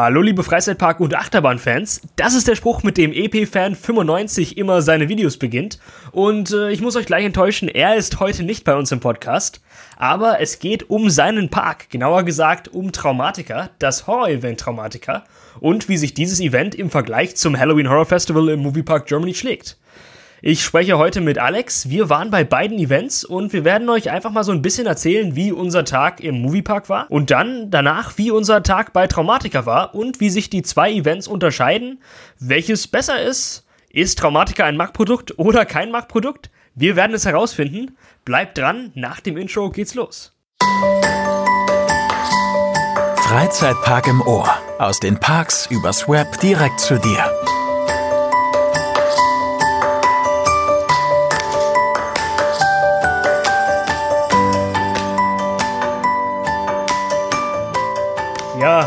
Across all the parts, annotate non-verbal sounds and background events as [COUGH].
Hallo liebe Freizeitpark- und Achterbahnfans, das ist der Spruch, mit dem EP-Fan95 immer seine Videos beginnt. Und äh, ich muss euch gleich enttäuschen, er ist heute nicht bei uns im Podcast. Aber es geht um seinen Park, genauer gesagt um Traumatica, das Horror-Event Traumatica und wie sich dieses Event im Vergleich zum Halloween Horror Festival im Moviepark Germany schlägt. Ich spreche heute mit Alex. Wir waren bei beiden Events und wir werden euch einfach mal so ein bisschen erzählen, wie unser Tag im Moviepark war und dann danach, wie unser Tag bei Traumatica war und wie sich die zwei Events unterscheiden, welches besser ist. Ist Traumatica ein Mac-Produkt oder kein Mac-Produkt? Wir werden es herausfinden. Bleibt dran, nach dem Intro geht's los. Freizeitpark im Ohr. Aus den Parks übers Web direkt zu dir.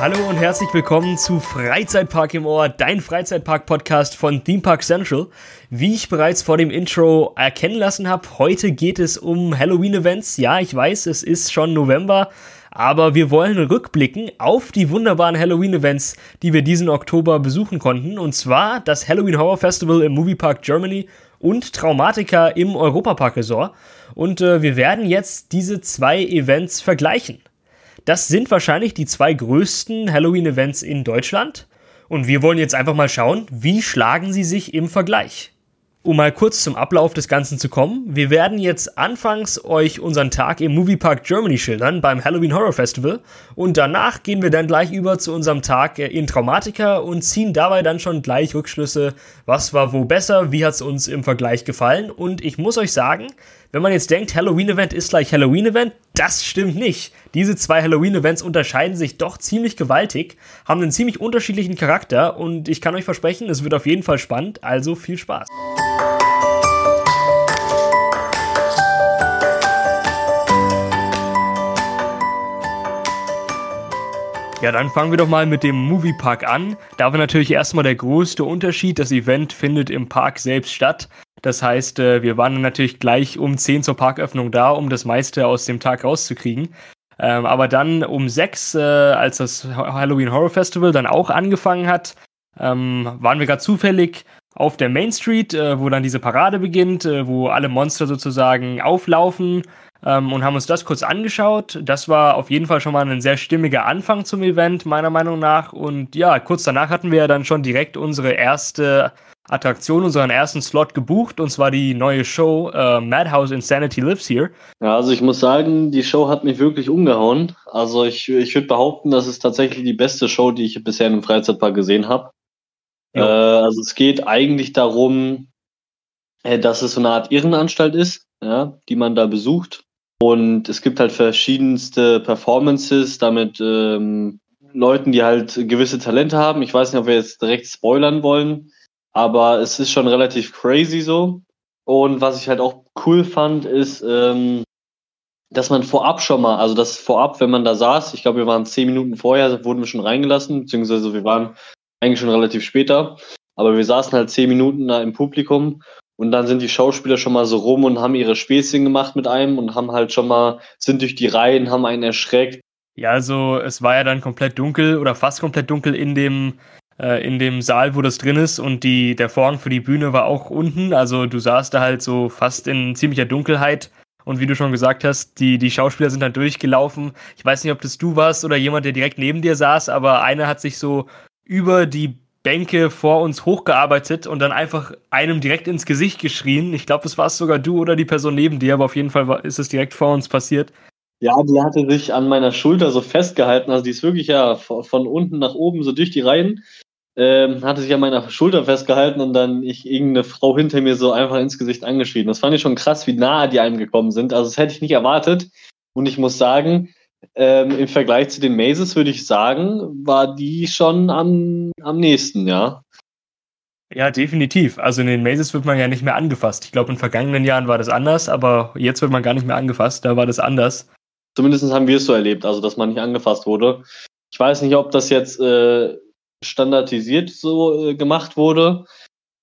Hallo und herzlich willkommen zu Freizeitpark im Ohr, dein Freizeitpark-Podcast von Theme Park Central. Wie ich bereits vor dem Intro erkennen lassen habe, heute geht es um Halloween-Events. Ja, ich weiß, es ist schon November, aber wir wollen rückblicken auf die wunderbaren Halloween-Events, die wir diesen Oktober besuchen konnten. Und zwar das Halloween Horror Festival im Moviepark Germany und Traumatica im Europapark Resort. Und äh, wir werden jetzt diese zwei Events vergleichen. Das sind wahrscheinlich die zwei größten Halloween-Events in Deutschland. Und wir wollen jetzt einfach mal schauen, wie schlagen sie sich im Vergleich. Um mal kurz zum Ablauf des Ganzen zu kommen, wir werden jetzt anfangs euch unseren Tag im Moviepark Germany schildern beim Halloween Horror Festival und danach gehen wir dann gleich über zu unserem Tag in Traumatica und ziehen dabei dann schon gleich Rückschlüsse, was war wo besser, wie hat es uns im Vergleich gefallen und ich muss euch sagen, wenn man jetzt denkt, Halloween-Event ist gleich Halloween-Event, das stimmt nicht. Diese zwei Halloween-Events unterscheiden sich doch ziemlich gewaltig, haben einen ziemlich unterschiedlichen Charakter und ich kann euch versprechen, es wird auf jeden Fall spannend, also viel Spaß. Ja, dann fangen wir doch mal mit dem Moviepark an. Da war natürlich erstmal der größte Unterschied. Das Event findet im Park selbst statt. Das heißt, äh, wir waren natürlich gleich um 10 zur Parköffnung da, um das meiste aus dem Tag rauszukriegen. Ähm, aber dann um 6, äh, als das Halloween Horror Festival dann auch angefangen hat, ähm, waren wir gerade zufällig auf der Main Street, äh, wo dann diese Parade beginnt, wo alle Monster sozusagen auflaufen ähm, und haben uns das kurz angeschaut. Das war auf jeden Fall schon mal ein sehr stimmiger Anfang zum Event, meiner Meinung nach. Und ja, kurz danach hatten wir ja dann schon direkt unsere erste Attraktion, unseren ersten Slot gebucht, und zwar die neue Show äh, Madhouse Insanity Lives Here. Ja, also ich muss sagen, die Show hat mich wirklich umgehauen. Also ich, ich würde behaupten, das ist tatsächlich die beste Show, die ich bisher im Freizeitpark gesehen habe. Äh, also es geht eigentlich darum, äh, dass es so eine Art Irrenanstalt ist, ja, die man da besucht. Und es gibt halt verschiedenste Performances, damit ähm, Leuten, die halt gewisse Talente haben. Ich weiß nicht, ob wir jetzt direkt spoilern wollen. Aber es ist schon relativ crazy so. Und was ich halt auch cool fand, ist, ähm, dass man vorab schon mal, also das vorab, wenn man da saß, ich glaube, wir waren zehn Minuten vorher, wurden wir schon reingelassen, beziehungsweise wir waren eigentlich schon relativ später, aber wir saßen halt zehn Minuten da im Publikum und dann sind die Schauspieler schon mal so rum und haben ihre Späßchen gemacht mit einem und haben halt schon mal, sind durch die Reihen, haben einen erschreckt. Ja, also es war ja dann komplett dunkel oder fast komplett dunkel in dem äh, in dem Saal, wo das drin ist und die, der Vorhang für die Bühne war auch unten. Also du saßt da halt so fast in ziemlicher Dunkelheit. Und wie du schon gesagt hast, die, die Schauspieler sind dann durchgelaufen. Ich weiß nicht, ob das du warst oder jemand, der direkt neben dir saß, aber einer hat sich so über die Bänke vor uns hochgearbeitet und dann einfach einem direkt ins Gesicht geschrien. Ich glaube, das war sogar du oder die Person neben dir, aber auf jeden Fall war, ist es direkt vor uns passiert. Ja, die hatte sich an meiner Schulter so festgehalten. Also die ist wirklich ja von unten nach oben so durch die Reihen. Ähm, hatte sich an meiner Schulter festgehalten und dann ich irgendeine Frau hinter mir so einfach ins Gesicht angeschrien. Das fand ich schon krass, wie nahe die einem gekommen sind. Also das hätte ich nicht erwartet. Und ich muss sagen, ähm, im Vergleich zu den Mazes würde ich sagen, war die schon am, am nächsten, ja. Ja, definitiv. Also in den Mazes wird man ja nicht mehr angefasst. Ich glaube, in vergangenen Jahren war das anders, aber jetzt wird man gar nicht mehr angefasst. Da war das anders. Zumindest haben wir es so erlebt, also dass man nicht angefasst wurde. Ich weiß nicht, ob das jetzt äh, standardisiert so äh, gemacht wurde,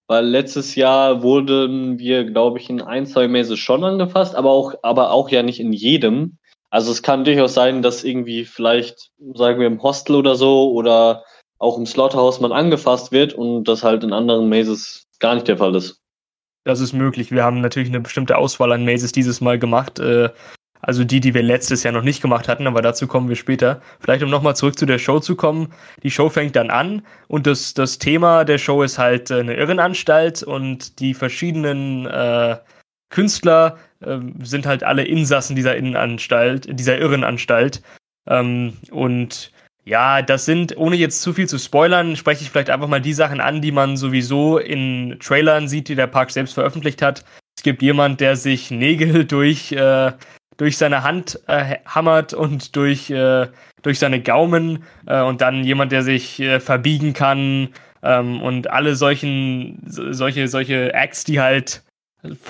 weil letztes Jahr wurden wir, glaube ich, in ein, zwei Mäße schon angefasst, aber auch, aber auch ja nicht in jedem. Also es kann durchaus sein, dass irgendwie vielleicht, sagen wir im Hostel oder so oder auch im Slaughterhouse man angefasst wird und das halt in anderen Mazes gar nicht der Fall ist. Das ist möglich. Wir haben natürlich eine bestimmte Auswahl an Mazes dieses Mal gemacht. Äh, also die, die wir letztes Jahr noch nicht gemacht hatten, aber dazu kommen wir später. Vielleicht um nochmal zurück zu der Show zu kommen. Die Show fängt dann an und das, das Thema der Show ist halt äh, eine Irrenanstalt und die verschiedenen äh, Künstler äh, sind halt alle Insassen dieser Innenanstalt, dieser Irrenanstalt. Ähm, und ja, das sind, ohne jetzt zu viel zu spoilern, spreche ich vielleicht einfach mal die Sachen an, die man sowieso in Trailern sieht, die der Park selbst veröffentlicht hat. Es gibt jemand, der sich Nägel [LAUGHS] durch, äh, durch seine Hand äh, hammert und durch, äh, durch seine Gaumen äh, und dann jemand, der sich äh, verbiegen kann ähm, und alle solchen, solche, solche Acts, die halt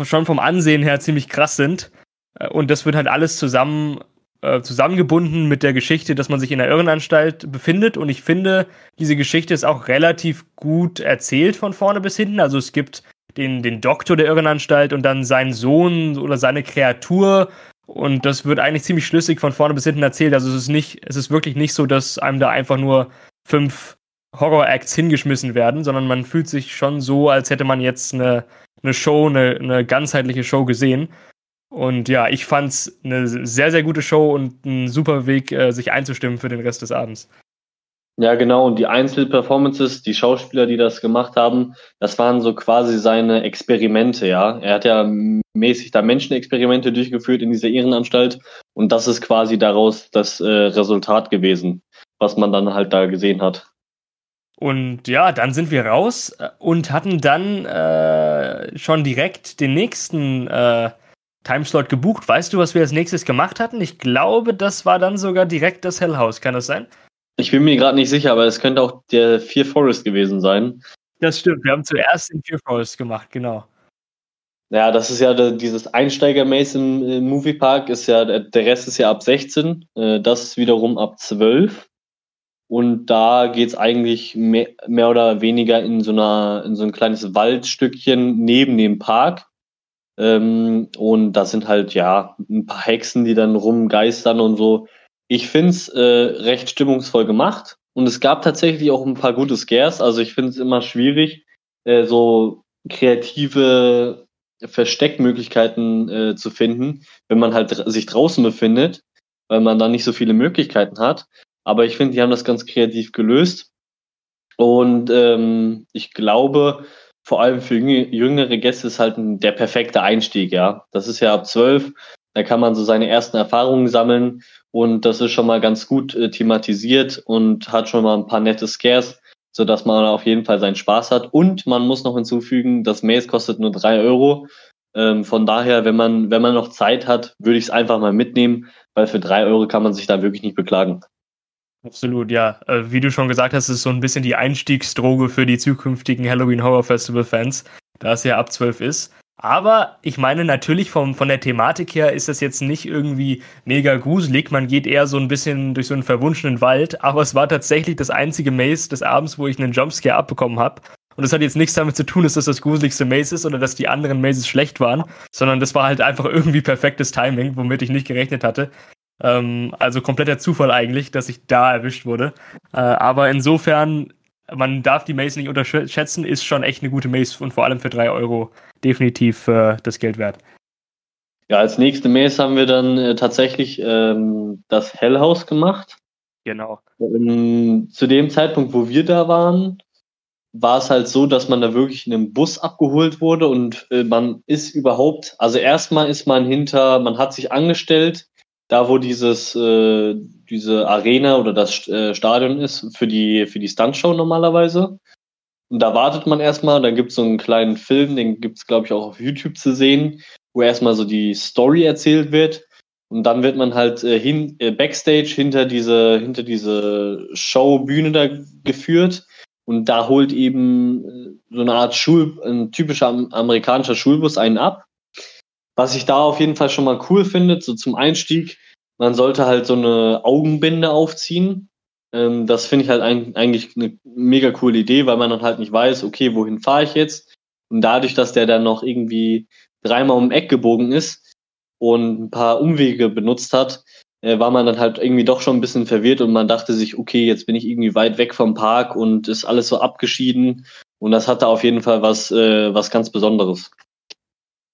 schon vom Ansehen her ziemlich krass sind. Äh, und das wird halt alles zusammen äh, zusammengebunden mit der Geschichte, dass man sich in der Irrenanstalt befindet. Und ich finde, diese Geschichte ist auch relativ gut erzählt von vorne bis hinten. Also es gibt den, den Doktor der Irrenanstalt und dann seinen Sohn oder seine Kreatur. Und das wird eigentlich ziemlich schlüssig von vorne bis hinten erzählt. Also es ist nicht, es ist wirklich nicht so, dass einem da einfach nur fünf Horror-Acts hingeschmissen werden, sondern man fühlt sich schon so, als hätte man jetzt eine, eine Show, eine, eine ganzheitliche Show gesehen. Und ja, ich fand's eine sehr, sehr gute Show und ein super Weg, äh, sich einzustimmen für den Rest des Abends. Ja, genau. Und die Einzelperformances, die Schauspieler, die das gemacht haben, das waren so quasi seine Experimente, ja. Er hat ja mäßig da Menschenexperimente durchgeführt in dieser Ehrenanstalt und das ist quasi daraus das äh, Resultat gewesen, was man dann halt da gesehen hat. Und ja, dann sind wir raus äh, und hatten dann äh, schon direkt den nächsten äh, Timeslot gebucht. Weißt du, was wir als nächstes gemacht hatten? Ich glaube, das war dann sogar direkt das Hell House. Kann das sein? Ich bin mir gerade nicht sicher, aber es könnte auch der Fear Forest gewesen sein. Das stimmt. Wir haben zuerst den Fear Forest gemacht, genau. Ja, das ist ja dieses Einsteiger-Maze im Moviepark, ist ja, der Rest ist ja ab 16, äh, das wiederum ab 12. Und da geht's eigentlich mehr, mehr oder weniger in so einer, in so ein kleines Waldstückchen neben dem Park. Ähm, und da sind halt ja ein paar Hexen, die dann rumgeistern und so. Ich find's äh, recht stimmungsvoll gemacht. Und es gab tatsächlich auch ein paar gute Scares. Also ich finde es immer schwierig, äh, so kreative Versteckmöglichkeiten äh, zu finden, wenn man halt sich draußen befindet, weil man da nicht so viele Möglichkeiten hat. Aber ich finde, die haben das ganz kreativ gelöst. Und ähm, ich glaube, vor allem für jüngere Gäste ist halt der perfekte Einstieg, ja. Das ist ja ab zwölf, da kann man so seine ersten Erfahrungen sammeln und das ist schon mal ganz gut äh, thematisiert und hat schon mal ein paar nette Scares, so dass man auf jeden Fall seinen Spaß hat. Und man muss noch hinzufügen, das Maze kostet nur drei Euro. Ähm, von daher, wenn man, wenn man noch Zeit hat, würde ich es einfach mal mitnehmen, weil für drei Euro kann man sich da wirklich nicht beklagen. Absolut, ja. Äh, wie du schon gesagt hast, ist so ein bisschen die Einstiegsdroge für die zukünftigen Halloween Horror Festival Fans, da es ja ab 12 ist. Aber ich meine, natürlich vom, von der Thematik her ist das jetzt nicht irgendwie mega gruselig. Man geht eher so ein bisschen durch so einen verwunschenen Wald. Aber es war tatsächlich das einzige Maze des Abends, wo ich einen Jumpscare abbekommen habe. Und das hat jetzt nichts damit zu tun, dass das das gruseligste Maze ist oder dass die anderen Mazes schlecht waren, sondern das war halt einfach irgendwie perfektes Timing, womit ich nicht gerechnet hatte. Ähm, also kompletter Zufall eigentlich, dass ich da erwischt wurde. Äh, aber insofern, man darf die Maze nicht unterschätzen, ist schon echt eine gute Maze und vor allem für drei Euro definitiv äh, das Geld wert. Ja, als nächste Maze haben wir dann äh, tatsächlich ähm, das Hellhaus gemacht. Genau. Ähm, zu dem Zeitpunkt, wo wir da waren, war es halt so, dass man da wirklich in einem Bus abgeholt wurde und äh, man ist überhaupt, also erstmal ist man hinter, man hat sich angestellt da wo dieses äh, diese Arena oder das äh, Stadion ist für die für die Stuntshow normalerweise. Und da wartet man erstmal, dann gibt's so einen kleinen Film, den gibt's glaube ich auch auf YouTube zu sehen, wo erstmal so die Story erzählt wird. Und dann wird man halt äh, hin äh, backstage hinter diese hinter diese Showbühne da geführt. Und da holt eben äh, so eine Art Schul ein typischer amerikanischer Schulbus einen ab. Was ich da auf jeden Fall schon mal cool finde, so zum Einstieg, man sollte halt so eine Augenbinde aufziehen. Ähm, das finde ich halt ein, eigentlich eine mega coole Idee, weil man dann halt nicht weiß, okay, wohin fahre ich jetzt? Und dadurch, dass der dann noch irgendwie dreimal um Eck gebogen ist und ein paar Umwege benutzt hat, äh, war man dann halt irgendwie doch schon ein bisschen verwirrt und man dachte sich, okay, jetzt bin ich irgendwie weit weg vom Park und ist alles so abgeschieden. Und das hatte auf jeden Fall was, äh, was ganz Besonderes.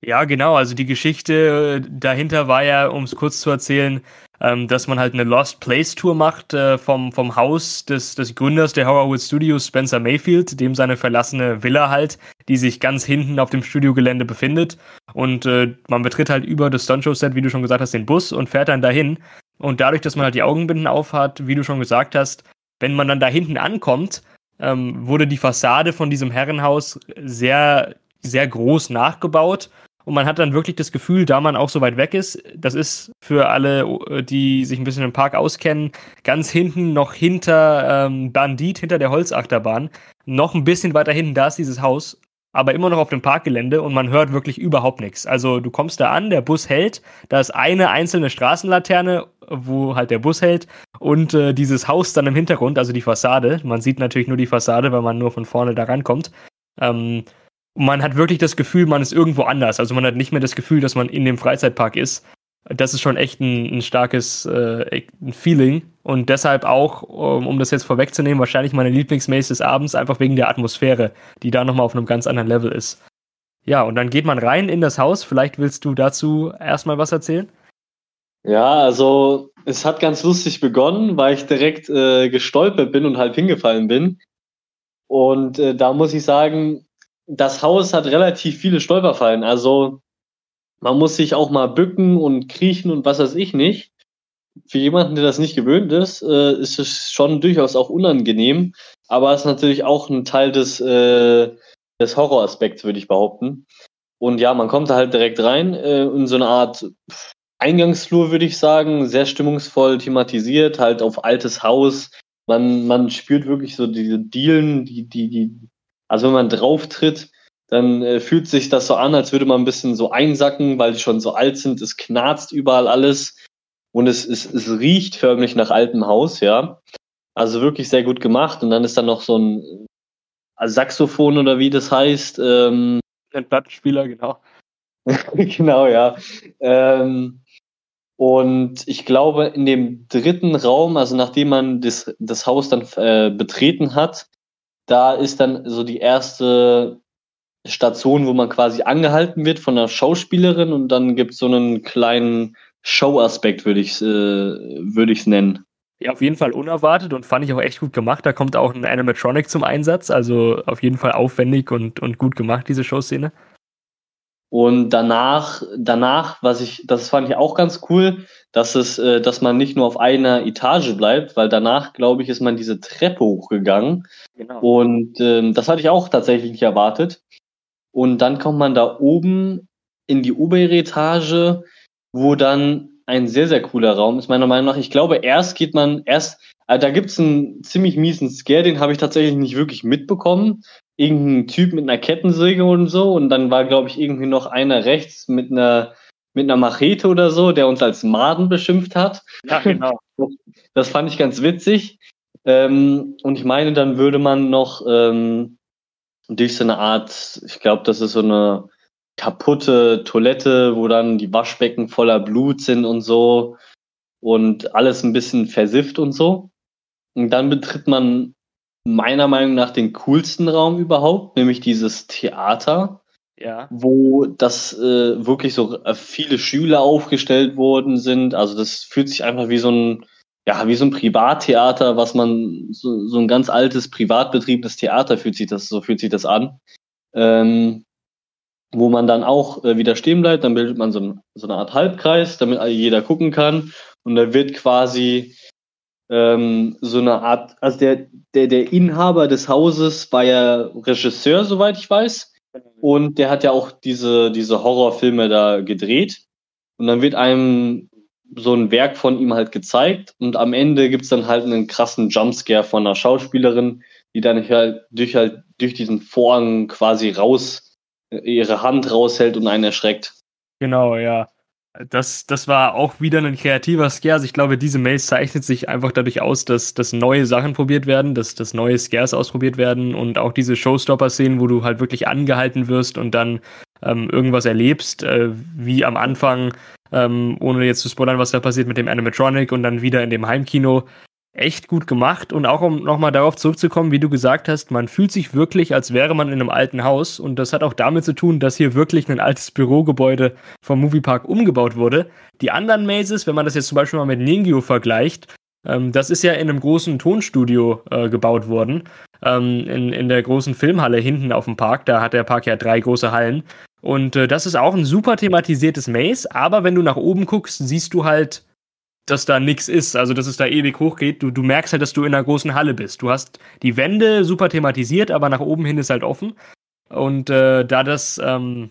Ja, genau. Also die Geschichte äh, dahinter war ja, um es kurz zu erzählen, ähm, dass man halt eine Lost Place Tour macht äh, vom, vom Haus des, des Gründers der Horrorwood Studios, Spencer Mayfield, dem seine verlassene Villa halt, die sich ganz hinten auf dem Studiogelände befindet. Und äh, man betritt halt über das Stuntshow-Set, wie du schon gesagt hast, den Bus und fährt dann dahin. Und dadurch, dass man halt die Augenbinden aufhat, wie du schon gesagt hast, wenn man dann da hinten ankommt, ähm, wurde die Fassade von diesem Herrenhaus sehr, sehr groß nachgebaut und man hat dann wirklich das Gefühl, da man auch so weit weg ist, das ist für alle, die sich ein bisschen im Park auskennen, ganz hinten noch hinter ähm, Bandit, hinter der Holzachterbahn, noch ein bisschen weiter hinten, da ist dieses Haus, aber immer noch auf dem Parkgelände und man hört wirklich überhaupt nichts. Also du kommst da an, der Bus hält, da ist eine einzelne Straßenlaterne, wo halt der Bus hält und äh, dieses Haus dann im Hintergrund, also die Fassade. Man sieht natürlich nur die Fassade, weil man nur von vorne da rankommt. Ähm, man hat wirklich das Gefühl, man ist irgendwo anders. Also man hat nicht mehr das Gefühl, dass man in dem Freizeitpark ist. Das ist schon echt ein, ein starkes äh, ein Feeling. Und deshalb auch, um, um das jetzt vorwegzunehmen, wahrscheinlich meine Lieblingsmaze des Abends, einfach wegen der Atmosphäre, die da nochmal auf einem ganz anderen Level ist. Ja, und dann geht man rein in das Haus. Vielleicht willst du dazu erstmal was erzählen? Ja, also es hat ganz lustig begonnen, weil ich direkt äh, gestolpert bin und halb hingefallen bin. Und äh, da muss ich sagen, das Haus hat relativ viele Stolperfallen. Also man muss sich auch mal bücken und kriechen und was weiß ich nicht. Für jemanden, der das nicht gewöhnt ist, äh, ist es schon durchaus auch unangenehm. Aber es ist natürlich auch ein Teil des, äh, des Horroraspekts, würde ich behaupten. Und ja, man kommt da halt direkt rein äh, in so eine Art Eingangsflur, würde ich sagen, sehr stimmungsvoll thematisiert, halt auf altes Haus. Man, man spürt wirklich so diese Dielen, die, die, die also wenn man drauf tritt, dann äh, fühlt sich das so an, als würde man ein bisschen so einsacken, weil die schon so alt sind. Es knarzt überall alles und es, es, es riecht förmlich nach altem Haus, ja. Also wirklich sehr gut gemacht. Und dann ist da noch so ein Saxophon oder wie das heißt. Ähm, ein Plattenspieler, genau. [LAUGHS] genau, ja. Ähm, und ich glaube, in dem dritten Raum, also nachdem man das, das Haus dann äh, betreten hat, da ist dann so die erste Station, wo man quasi angehalten wird von einer Schauspielerin und dann gibt es so einen kleinen Show-Aspekt, würde ich es äh, würd nennen. Ja, auf jeden Fall unerwartet und fand ich auch echt gut gemacht. Da kommt auch ein Animatronic zum Einsatz, also auf jeden Fall aufwendig und, und gut gemacht, diese Showszene. Und danach, danach, was ich, das fand ich auch ganz cool, dass es, äh, dass man nicht nur auf einer Etage bleibt, weil danach, glaube ich, ist man diese Treppe hochgegangen. Genau. Und ähm, das hatte ich auch tatsächlich nicht erwartet. Und dann kommt man da oben in die obere Etage, wo dann ein sehr, sehr cooler Raum ist, meiner Meinung nach. Ich glaube, erst geht man, erst, äh, da gibt's einen ziemlich miesen Scare, den habe ich tatsächlich nicht wirklich mitbekommen. Irgendein Typ mit einer Kettensäge und so. Und dann war, glaube ich, irgendwie noch einer rechts mit einer mit einer Machete oder so, der uns als Maden beschimpft hat. Ja, genau. Das fand ich ganz witzig. Ähm, und ich meine, dann würde man noch ähm, durch so eine Art, ich glaube, das ist so eine kaputte Toilette, wo dann die Waschbecken voller Blut sind und so und alles ein bisschen versifft und so. Und dann betritt man meiner Meinung nach den coolsten Raum überhaupt, nämlich dieses Theater ja. wo das äh, wirklich so äh, viele Schüler aufgestellt worden sind. Also das fühlt sich einfach wie so ein, ja, wie so ein Privattheater, was man, so, so ein ganz altes, privatbetriebenes Theater fühlt sich das, so fühlt sich das an. Ähm, wo man dann auch äh, wieder stehen bleibt, dann bildet man so, ein, so eine Art Halbkreis, damit jeder gucken kann. Und da wird quasi ähm, so eine Art, also der, der, der Inhaber des Hauses war ja Regisseur, soweit ich weiß. Und der hat ja auch diese, diese Horrorfilme da gedreht. Und dann wird einem so ein Werk von ihm halt gezeigt. Und am Ende gibt's dann halt einen krassen Jumpscare von einer Schauspielerin, die dann halt durch, halt durch diesen Vorhang quasi raus, ihre Hand raushält und einen erschreckt. Genau, ja. Das, das war auch wieder ein kreativer Scare. Also ich glaube, diese Maze zeichnet sich einfach dadurch aus, dass, dass neue Sachen probiert werden, dass, dass neue Scares ausprobiert werden und auch diese Showstopper-Szenen, wo du halt wirklich angehalten wirst und dann ähm, irgendwas erlebst, äh, wie am Anfang, ähm, ohne jetzt zu spoilern, was da passiert mit dem Animatronic und dann wieder in dem Heimkino. Echt gut gemacht und auch um nochmal darauf zurückzukommen, wie du gesagt hast, man fühlt sich wirklich, als wäre man in einem alten Haus und das hat auch damit zu tun, dass hier wirklich ein altes Bürogebäude vom Moviepark umgebaut wurde. Die anderen Mazes, wenn man das jetzt zum Beispiel mal mit Ningyo vergleicht, ähm, das ist ja in einem großen Tonstudio äh, gebaut worden, ähm, in, in der großen Filmhalle hinten auf dem Park. Da hat der Park ja drei große Hallen. Und äh, das ist auch ein super thematisiertes Maze, aber wenn du nach oben guckst, siehst du halt, dass da nichts ist, also dass es da ewig hochgeht. Du, du merkst halt, dass du in einer großen Halle bist. Du hast die Wände super thematisiert, aber nach oben hin ist halt offen. Und äh, da das ähm,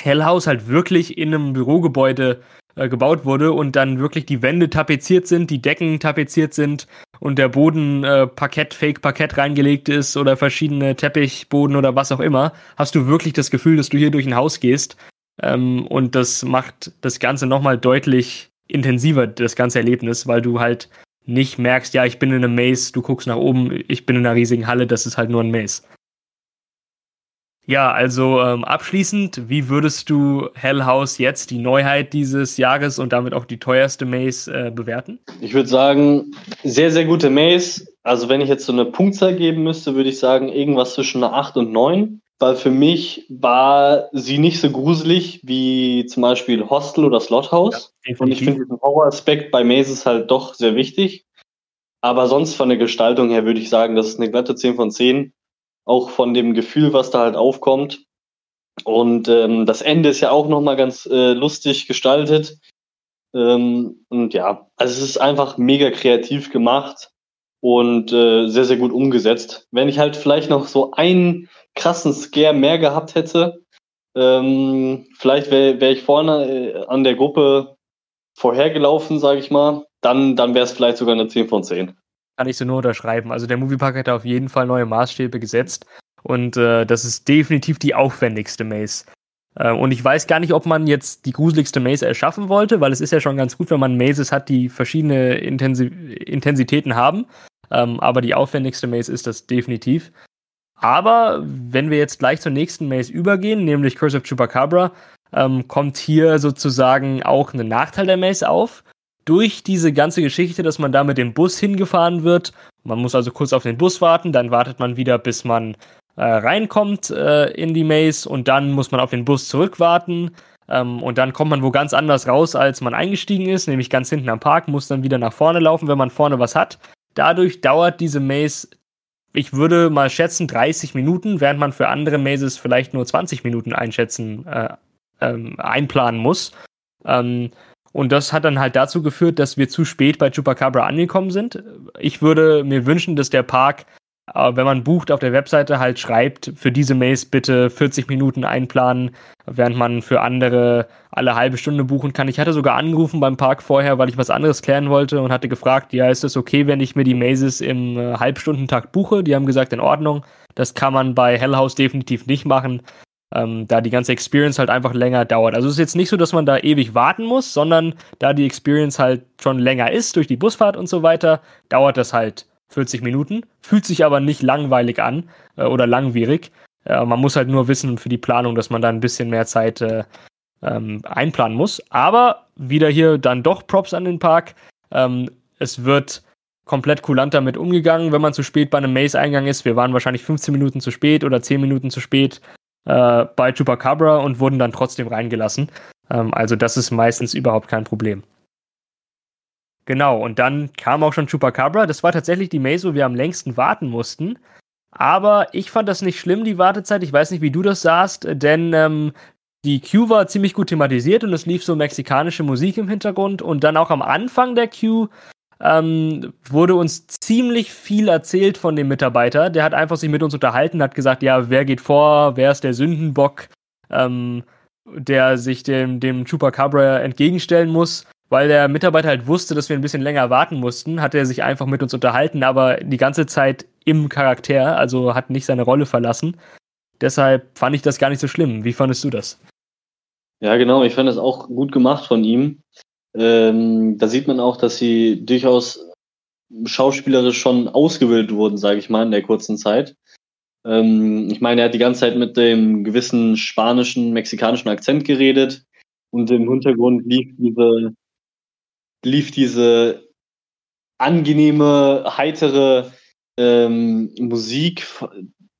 Hellhaus halt wirklich in einem Bürogebäude äh, gebaut wurde und dann wirklich die Wände tapeziert sind, die Decken tapeziert sind und der Boden äh, Parkett, Fake-Parkett reingelegt ist oder verschiedene Teppichboden oder was auch immer, hast du wirklich das Gefühl, dass du hier durch ein Haus gehst. Ähm, und das macht das Ganze nochmal deutlich intensiver, das ganze Erlebnis, weil du halt nicht merkst, ja, ich bin in einem Maze, du guckst nach oben, ich bin in einer riesigen Halle, das ist halt nur ein Maze. Ja, also ähm, abschließend, wie würdest du Hell House jetzt, die Neuheit dieses Jahres und damit auch die teuerste Maze, äh, bewerten? Ich würde sagen, sehr, sehr gute Maze. Also wenn ich jetzt so eine Punktzahl geben müsste, würde ich sagen, irgendwas zwischen einer 8 und 9. Weil für mich war sie nicht so gruselig wie zum Beispiel Hostel oder Slothouse. Ja, und ich finde diesen Horror-Aspekt bei Mazes halt doch sehr wichtig. Aber sonst von der Gestaltung her würde ich sagen, das ist eine glatte 10 von 10 auch von dem Gefühl, was da halt aufkommt. Und ähm, das Ende ist ja auch nochmal ganz äh, lustig gestaltet. Ähm, und ja, also es ist einfach mega kreativ gemacht und äh, sehr, sehr gut umgesetzt. Wenn ich halt vielleicht noch so einen krassen Scare mehr gehabt hätte, ähm, vielleicht wäre wär ich vorne äh, an der Gruppe vorhergelaufen, sage ich mal, dann, dann wäre es vielleicht sogar eine 10 von 10 kann ich so nur unterschreiben. Also der Moviepark hat auf jeden Fall neue Maßstäbe gesetzt und äh, das ist definitiv die aufwendigste Maze. Äh, und ich weiß gar nicht, ob man jetzt die gruseligste Maze erschaffen wollte, weil es ist ja schon ganz gut, wenn man Mazes hat, die verschiedene Intensi Intensitäten haben. Ähm, aber die aufwendigste Maze ist das definitiv. Aber wenn wir jetzt gleich zur nächsten Maze übergehen, nämlich Curse of Chupacabra, ähm, kommt hier sozusagen auch ein Nachteil der Maze auf durch diese ganze Geschichte, dass man da mit dem Bus hingefahren wird. Man muss also kurz auf den Bus warten, dann wartet man wieder, bis man äh, reinkommt äh, in die Maze und dann muss man auf den Bus zurückwarten. Ähm, und dann kommt man wo ganz anders raus, als man eingestiegen ist, nämlich ganz hinten am Park, muss dann wieder nach vorne laufen, wenn man vorne was hat. Dadurch dauert diese Maze, ich würde mal schätzen, 30 Minuten, während man für andere Mazes vielleicht nur 20 Minuten einschätzen, äh, ähm, einplanen muss. Ähm, und das hat dann halt dazu geführt, dass wir zu spät bei Chupacabra angekommen sind. Ich würde mir wünschen, dass der Park, äh, wenn man bucht auf der Webseite, halt schreibt, für diese Maze bitte 40 Minuten einplanen, während man für andere alle halbe Stunde buchen kann. Ich hatte sogar angerufen beim Park vorher, weil ich was anderes klären wollte und hatte gefragt, ja, ist es okay, wenn ich mir die Mazes im äh, Halbstundentakt buche? Die haben gesagt, in Ordnung. Das kann man bei Hell House definitiv nicht machen ähm, da die ganze Experience halt einfach länger dauert. Also es ist jetzt nicht so, dass man da ewig warten muss, sondern da die Experience halt schon länger ist durch die Busfahrt und so weiter, dauert das halt 40 Minuten, fühlt sich aber nicht langweilig an äh, oder langwierig. Äh, man muss halt nur wissen für die Planung, dass man da ein bisschen mehr Zeit äh, ähm, einplanen muss. Aber wieder hier dann doch Props an den Park. Ähm, es wird komplett kulant damit umgegangen, wenn man zu spät bei einem Maze-Eingang ist. Wir waren wahrscheinlich 15 Minuten zu spät oder 10 Minuten zu spät äh, bei Chupacabra und wurden dann trotzdem reingelassen. Ähm, also das ist meistens überhaupt kein Problem. Genau, und dann kam auch schon Chupacabra. Das war tatsächlich die Maze, wo wir am längsten warten mussten. Aber ich fand das nicht schlimm, die Wartezeit. Ich weiß nicht, wie du das sahst, denn ähm, die Queue war ziemlich gut thematisiert und es lief so mexikanische Musik im Hintergrund. Und dann auch am Anfang der Queue ähm, wurde uns ziemlich viel erzählt von dem Mitarbeiter. Der hat einfach sich mit uns unterhalten, hat gesagt, ja, wer geht vor, wer ist der Sündenbock, ähm, der sich dem, dem Chupacabra entgegenstellen muss. Weil der Mitarbeiter halt wusste, dass wir ein bisschen länger warten mussten, hat er sich einfach mit uns unterhalten, aber die ganze Zeit im Charakter, also hat nicht seine Rolle verlassen. Deshalb fand ich das gar nicht so schlimm. Wie fandest du das? Ja, genau, ich fand das auch gut gemacht von ihm. Ähm, da sieht man auch, dass sie durchaus schauspielerisch schon ausgewählt wurden, sage ich mal, in der kurzen Zeit. Ähm, ich meine, er hat die ganze Zeit mit dem gewissen spanischen, mexikanischen Akzent geredet und im Hintergrund lief diese, lief diese angenehme, heitere ähm, Musik.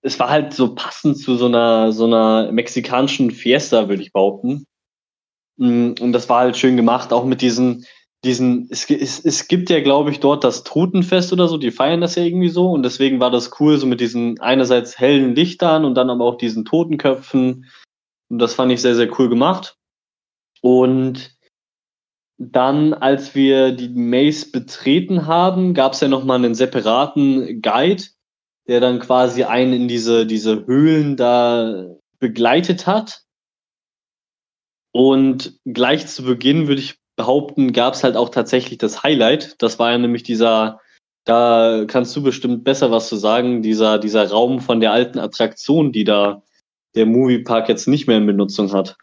Es war halt so passend zu so einer, so einer mexikanischen Fiesta, würde ich behaupten. Mm, und das war halt schön gemacht, auch mit diesen, diesen, es, es, es gibt ja, glaube ich, dort das Totenfest oder so, die feiern das ja irgendwie so und deswegen war das cool, so mit diesen einerseits hellen Lichtern und dann aber auch diesen Totenköpfen. Und das fand ich sehr, sehr cool gemacht. Und dann, als wir die Maze betreten haben, gab es ja nochmal einen separaten Guide, der dann quasi einen in diese, diese Höhlen da begleitet hat. Und gleich zu Beginn würde ich behaupten, gab es halt auch tatsächlich das Highlight. Das war ja nämlich dieser, da kannst du bestimmt besser was zu sagen, dieser, dieser Raum von der alten Attraktion, die da der Moviepark jetzt nicht mehr in Benutzung hat.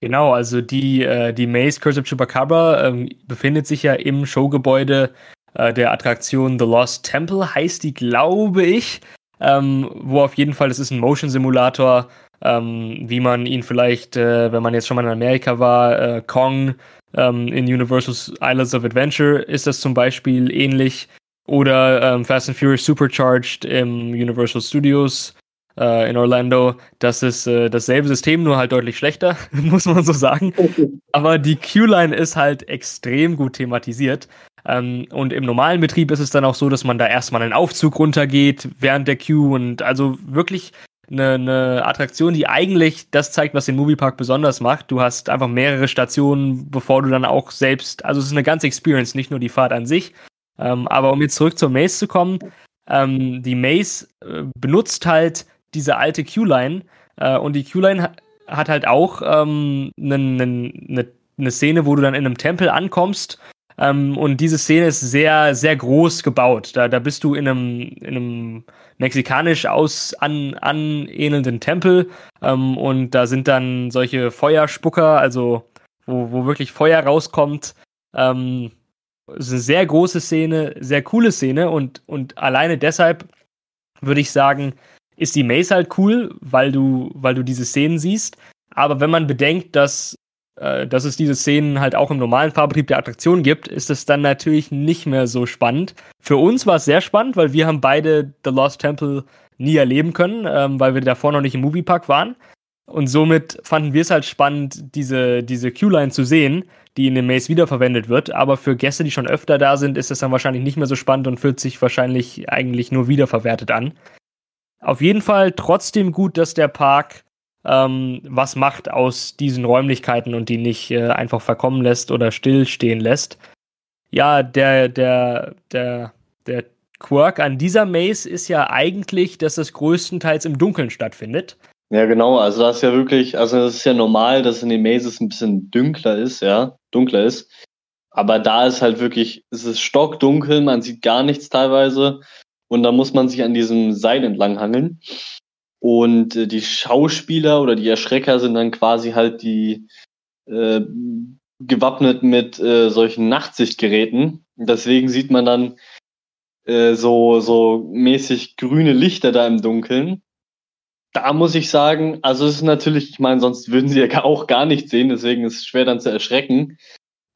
Genau, also die, äh, die Maze Curse of Chupacabra ähm, befindet sich ja im Showgebäude äh, der Attraktion The Lost Temple, heißt die, glaube ich. Ähm, wo auf jeden Fall, es ist ein Motion Simulator, ähm, wie man ihn vielleicht, äh, wenn man jetzt schon mal in Amerika war, äh, Kong ähm, in Universal Islands of Adventure ist das zum Beispiel ähnlich. Oder ähm, Fast and Furious Supercharged im Universal Studios äh, in Orlando. Das ist äh, dasselbe System, nur halt deutlich schlechter, [LAUGHS] muss man so sagen. Aber die Q-Line ist halt extrem gut thematisiert. Ähm, und im normalen Betrieb ist es dann auch so, dass man da erstmal einen Aufzug runtergeht während der Queue und also wirklich eine, eine Attraktion, die eigentlich das zeigt, was den Moviepark besonders macht. Du hast einfach mehrere Stationen, bevor du dann auch selbst, also es ist eine ganze Experience, nicht nur die Fahrt an sich. Ähm, aber um jetzt zurück zur Maze zu kommen, ähm, die Maze äh, benutzt halt diese alte Q-Line äh, und die Q-Line ha hat halt auch ähm, eine ne, ne Szene, wo du dann in einem Tempel ankommst ähm, und diese Szene ist sehr, sehr groß gebaut. Da, da bist du in einem, in einem mexikanisch aus an, anähnelnden Tempel ähm, und da sind dann solche Feuerspucker, also wo, wo wirklich Feuer rauskommt. Ähm, es ist eine sehr große Szene, sehr coole Szene und, und alleine deshalb würde ich sagen, ist die Maze halt cool, weil du, weil du diese Szenen siehst. Aber wenn man bedenkt, dass äh, dass es diese Szenen halt auch im normalen Fahrbetrieb der Attraktion gibt, ist es dann natürlich nicht mehr so spannend. Für uns war es sehr spannend, weil wir haben beide The Lost Temple nie erleben können, ähm, weil wir davor noch nicht im Moviepark waren. Und somit fanden wir es halt spannend, diese, diese Q-Line zu sehen, die in dem Maze wiederverwendet wird. Aber für Gäste, die schon öfter da sind, ist es dann wahrscheinlich nicht mehr so spannend und fühlt sich wahrscheinlich eigentlich nur wiederverwertet an. Auf jeden Fall trotzdem gut, dass der Park ähm, was macht aus diesen Räumlichkeiten und die nicht äh, einfach verkommen lässt oder stillstehen lässt. Ja, der, der, der, der Quirk an dieser Maze ist ja eigentlich, dass das größtenteils im Dunkeln stattfindet. Ja, genau. Also das ist ja wirklich, also es ist ja normal, dass in den Mazes ein bisschen dunkler ist, ja, dunkler ist. Aber da ist halt wirklich, es ist stockdunkel, man sieht gar nichts teilweise. Und da muss man sich an diesem Seil entlang hangeln. Und äh, die Schauspieler oder die Erschrecker sind dann quasi halt die äh, gewappnet mit äh, solchen Nachtsichtgeräten. Deswegen sieht man dann äh, so, so mäßig grüne Lichter da im Dunkeln. Da muss ich sagen, also es ist natürlich, ich meine, sonst würden sie ja auch gar nicht sehen, deswegen ist es schwer dann zu erschrecken.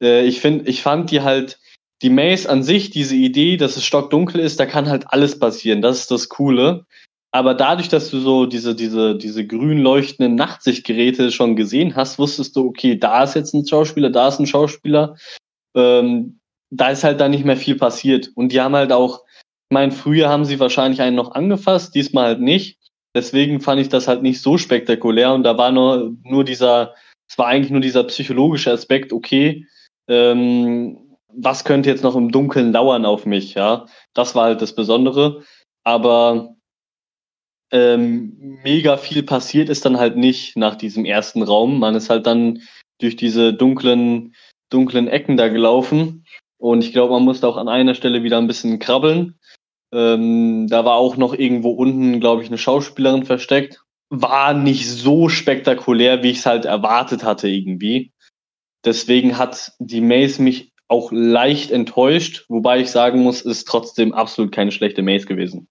Äh, ich finde, ich fand die halt, die Maze an sich, diese Idee, dass es stockdunkel ist, da kann halt alles passieren. Das ist das Coole. Aber dadurch, dass du so diese, diese, diese grün leuchtenden Nachtsichtgeräte schon gesehen hast, wusstest du, okay, da ist jetzt ein Schauspieler, da ist ein Schauspieler. Ähm, da ist halt dann nicht mehr viel passiert. Und die haben halt auch, ich meine, früher haben sie wahrscheinlich einen noch angefasst, diesmal halt nicht. Deswegen fand ich das halt nicht so spektakulär. Und da war nur, nur dieser, es war eigentlich nur dieser psychologische Aspekt, okay, ähm, was könnte jetzt noch im Dunkeln lauern auf mich, ja. Das war halt das Besondere. Aber ähm, mega viel passiert ist dann halt nicht nach diesem ersten Raum. Man ist halt dann durch diese dunklen, dunklen Ecken da gelaufen. Und ich glaube, man musste auch an einer Stelle wieder ein bisschen krabbeln. Ähm, da war auch noch irgendwo unten, glaube ich, eine Schauspielerin versteckt. War nicht so spektakulär, wie ich es halt erwartet hatte irgendwie. Deswegen hat die Maze mich auch leicht enttäuscht, wobei ich sagen muss, ist trotzdem absolut keine schlechte Maze gewesen.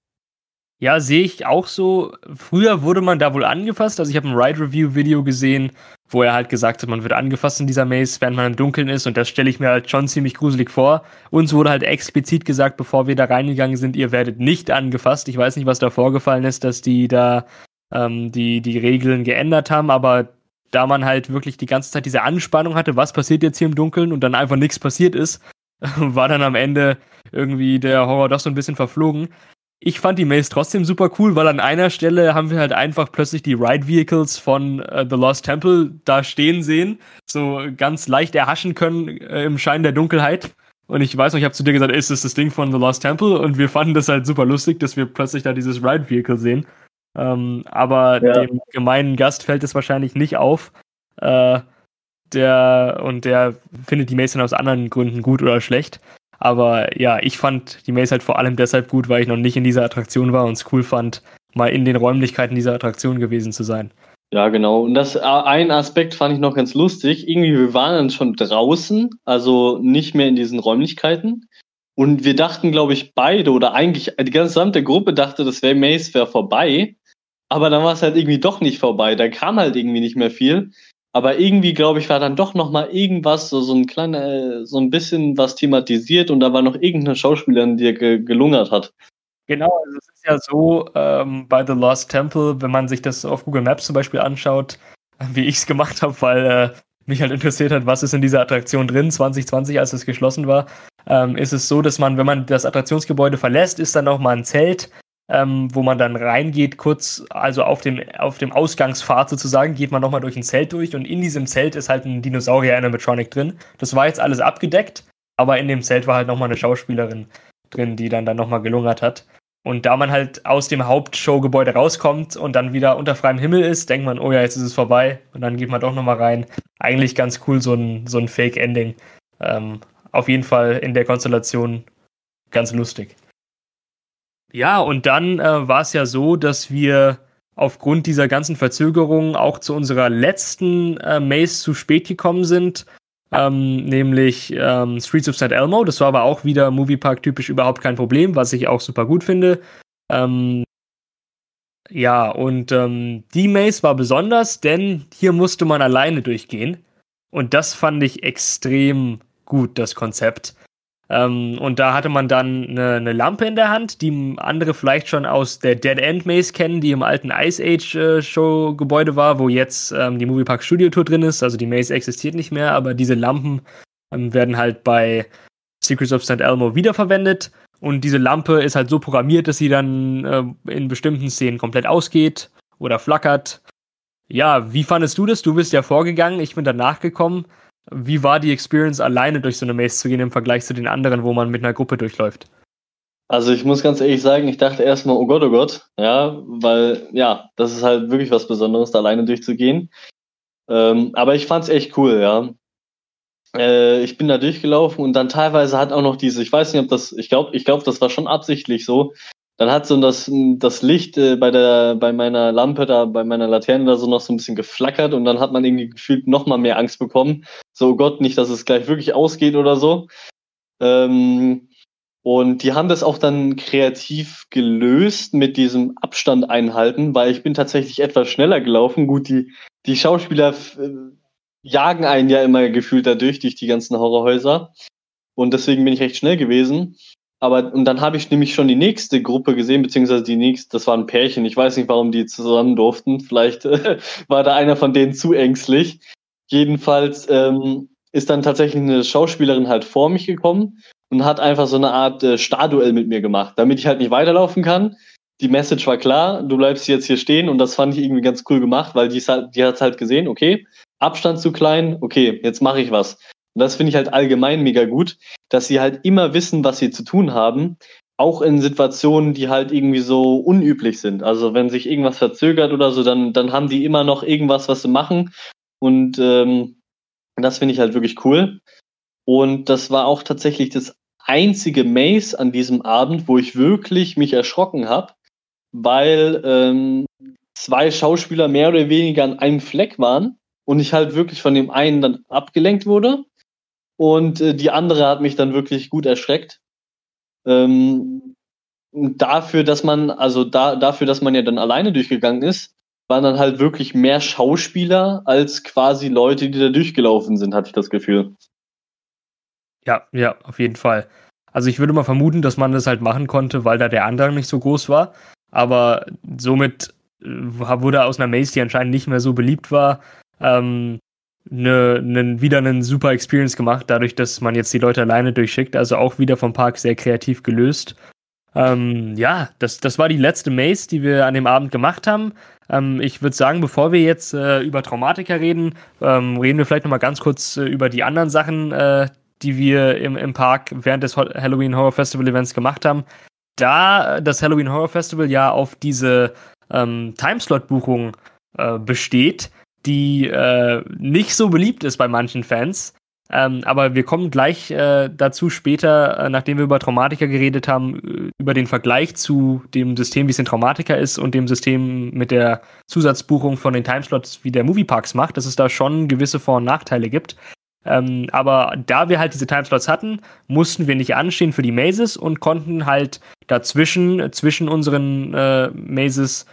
Ja, sehe ich auch so. Früher wurde man da wohl angefasst. Also ich habe ein Ride-Review-Video gesehen, wo er halt gesagt hat, man wird angefasst in dieser Maze, während man im Dunkeln ist. Und das stelle ich mir halt schon ziemlich gruselig vor. Uns wurde halt explizit gesagt, bevor wir da reingegangen sind, ihr werdet nicht angefasst. Ich weiß nicht, was da vorgefallen ist, dass die da ähm, die, die Regeln geändert haben, aber da man halt wirklich die ganze Zeit diese Anspannung hatte, was passiert jetzt hier im Dunkeln und dann einfach nichts passiert ist, [LAUGHS] war dann am Ende irgendwie der Horror doch so ein bisschen verflogen. Ich fand die Maze trotzdem super cool, weil an einer Stelle haben wir halt einfach plötzlich die Ride Vehicles von uh, The Lost Temple da stehen sehen, so ganz leicht erhaschen können äh, im Schein der Dunkelheit. Und ich weiß noch, ich habe zu dir gesagt, ist das das Ding von The Lost Temple? Und wir fanden das halt super lustig, dass wir plötzlich da dieses Ride Vehicle sehen. Ähm, aber ja. dem gemeinen Gast fällt es wahrscheinlich nicht auf. Äh, der, und der findet die Maze aus anderen Gründen gut oder schlecht. Aber ja, ich fand die Maze halt vor allem deshalb gut, weil ich noch nicht in dieser Attraktion war und es cool fand, mal in den Räumlichkeiten dieser Attraktion gewesen zu sein. Ja, genau. Und das äh, ein Aspekt fand ich noch ganz lustig. Irgendwie, wir waren dann schon draußen, also nicht mehr in diesen Räumlichkeiten. Und wir dachten, glaube ich, beide oder eigentlich die gesamte Gruppe dachte, das wäre Maze wäre vorbei. Aber dann war es halt irgendwie doch nicht vorbei. Da kam halt irgendwie nicht mehr viel. Aber irgendwie, glaube ich, war dann doch noch mal irgendwas, so, so ein kleiner, so ein bisschen was thematisiert und da war noch irgendeine Schauspielerin, die ge gelungert hat. Genau, also es ist ja so ähm, bei The Lost Temple, wenn man sich das auf Google Maps zum Beispiel anschaut, wie ich es gemacht habe, weil äh, mich halt interessiert hat, was ist in dieser Attraktion drin, 2020, als es geschlossen war, ähm, ist es so, dass man, wenn man das Attraktionsgebäude verlässt, ist dann noch mal ein Zelt, ähm, wo man dann reingeht, kurz, also auf dem, auf dem Ausgangspfad sozusagen, geht man nochmal durch ein Zelt durch und in diesem Zelt ist halt ein Dinosaurier-Animatronic drin. Das war jetzt alles abgedeckt, aber in dem Zelt war halt nochmal eine Schauspielerin drin, die dann, dann nochmal gelungert hat. Und da man halt aus dem Hauptshowgebäude rauskommt und dann wieder unter freiem Himmel ist, denkt man, oh ja, jetzt ist es vorbei. Und dann geht man doch nochmal rein. Eigentlich ganz cool, so ein, so ein Fake-Ending. Ähm, auf jeden Fall in der Konstellation ganz lustig. Ja, und dann äh, war es ja so, dass wir aufgrund dieser ganzen Verzögerungen auch zu unserer letzten äh, Maze zu spät gekommen sind, ähm, nämlich ähm, Streets of St. Elmo. Das war aber auch wieder Moviepark typisch überhaupt kein Problem, was ich auch super gut finde. Ähm, ja, und ähm, die Maze war besonders, denn hier musste man alleine durchgehen. Und das fand ich extrem gut, das Konzept. Ähm, und da hatte man dann eine, eine, Lampe in der Hand, die andere vielleicht schon aus der Dead End Maze kennen, die im alten Ice Age äh, Show Gebäude war, wo jetzt ähm, die Moviepark Studio Tour drin ist. Also die Maze existiert nicht mehr, aber diese Lampen ähm, werden halt bei Secrets of St. Elmo wiederverwendet. Und diese Lampe ist halt so programmiert, dass sie dann äh, in bestimmten Szenen komplett ausgeht oder flackert. Ja, wie fandest du das? Du bist ja vorgegangen, ich bin danach gekommen. Wie war die Experience, alleine durch so eine Maze zu gehen im Vergleich zu den anderen, wo man mit einer Gruppe durchläuft? Also ich muss ganz ehrlich sagen, ich dachte erstmal, oh Gott, oh Gott, ja, weil ja, das ist halt wirklich was Besonderes, da alleine durchzugehen. Ähm, aber ich fand's echt cool, ja. Äh, ich bin da durchgelaufen und dann teilweise hat auch noch diese, ich weiß nicht, ob das, ich glaube, ich glaube, das war schon absichtlich so, dann hat so das, das Licht äh, bei der, bei meiner Lampe da, bei meiner Laterne da so noch so ein bisschen geflackert und dann hat man irgendwie gefühlt noch mal mehr Angst bekommen. So, oh Gott, nicht, dass es gleich wirklich ausgeht oder so. Ähm, und die haben das auch dann kreativ gelöst mit diesem Abstand einhalten, weil ich bin tatsächlich etwas schneller gelaufen. Gut, die, die Schauspieler äh, jagen einen ja immer gefühlt dadurch, durch die ganzen Horrorhäuser. Und deswegen bin ich recht schnell gewesen. Aber und dann habe ich nämlich schon die nächste Gruppe gesehen, beziehungsweise die nächste, das war ein Pärchen. Ich weiß nicht, warum die zusammen durften. Vielleicht [LAUGHS] äh, war da einer von denen zu ängstlich. Jedenfalls ähm, ist dann tatsächlich eine Schauspielerin halt vor mich gekommen und hat einfach so eine Art äh, Starduell mit mir gemacht, damit ich halt nicht weiterlaufen kann. Die Message war klar, du bleibst jetzt hier stehen und das fand ich irgendwie ganz cool gemacht, weil die, halt, die hat halt gesehen, okay, Abstand zu klein, okay, jetzt mache ich was. Und das finde ich halt allgemein mega gut, dass sie halt immer wissen, was sie zu tun haben, auch in Situationen, die halt irgendwie so unüblich sind. Also wenn sich irgendwas verzögert oder so, dann, dann haben die immer noch irgendwas, was sie machen. Und ähm, das finde ich halt wirklich cool. Und das war auch tatsächlich das einzige Maze an diesem Abend, wo ich wirklich mich erschrocken habe, weil ähm, zwei Schauspieler mehr oder weniger an einem Fleck waren und ich halt wirklich von dem einen dann abgelenkt wurde und äh, die andere hat mich dann wirklich gut erschreckt. Ähm, dafür, dass man, also da, dafür, dass man ja dann alleine durchgegangen ist, waren dann halt wirklich mehr Schauspieler als quasi Leute, die da durchgelaufen sind, hatte ich das Gefühl. Ja, ja, auf jeden Fall. Also ich würde mal vermuten, dass man das halt machen konnte, weil da der Andrang nicht so groß war. Aber somit äh, wurde aus einer Maze, die anscheinend nicht mehr so beliebt war, ähm, ne, ne, wieder einen super Experience gemacht, dadurch, dass man jetzt die Leute alleine durchschickt. Also auch wieder vom Park sehr kreativ gelöst. Ähm, ja, das, das war die letzte Maze, die wir an dem Abend gemacht haben. Ähm, ich würde sagen, bevor wir jetzt äh, über Traumatiker reden, ähm, reden wir vielleicht nochmal ganz kurz äh, über die anderen Sachen, äh, die wir im, im Park während des Halloween Horror Festival Events gemacht haben. Da das Halloween Horror Festival ja auf diese ähm, Timeslot-Buchung äh, besteht, die äh, nicht so beliebt ist bei manchen Fans. Ähm, aber wir kommen gleich äh, dazu später, äh, nachdem wir über Traumatiker geredet haben, äh, über den Vergleich zu dem System, wie es in Traumatiker ist und dem System mit der Zusatzbuchung von den Timeslots, wie der Movieparks macht, dass es da schon gewisse Vor- und Nachteile gibt. Ähm, aber da wir halt diese Timeslots hatten, mussten wir nicht anstehen für die Mazes und konnten halt dazwischen, zwischen unseren äh, Mazes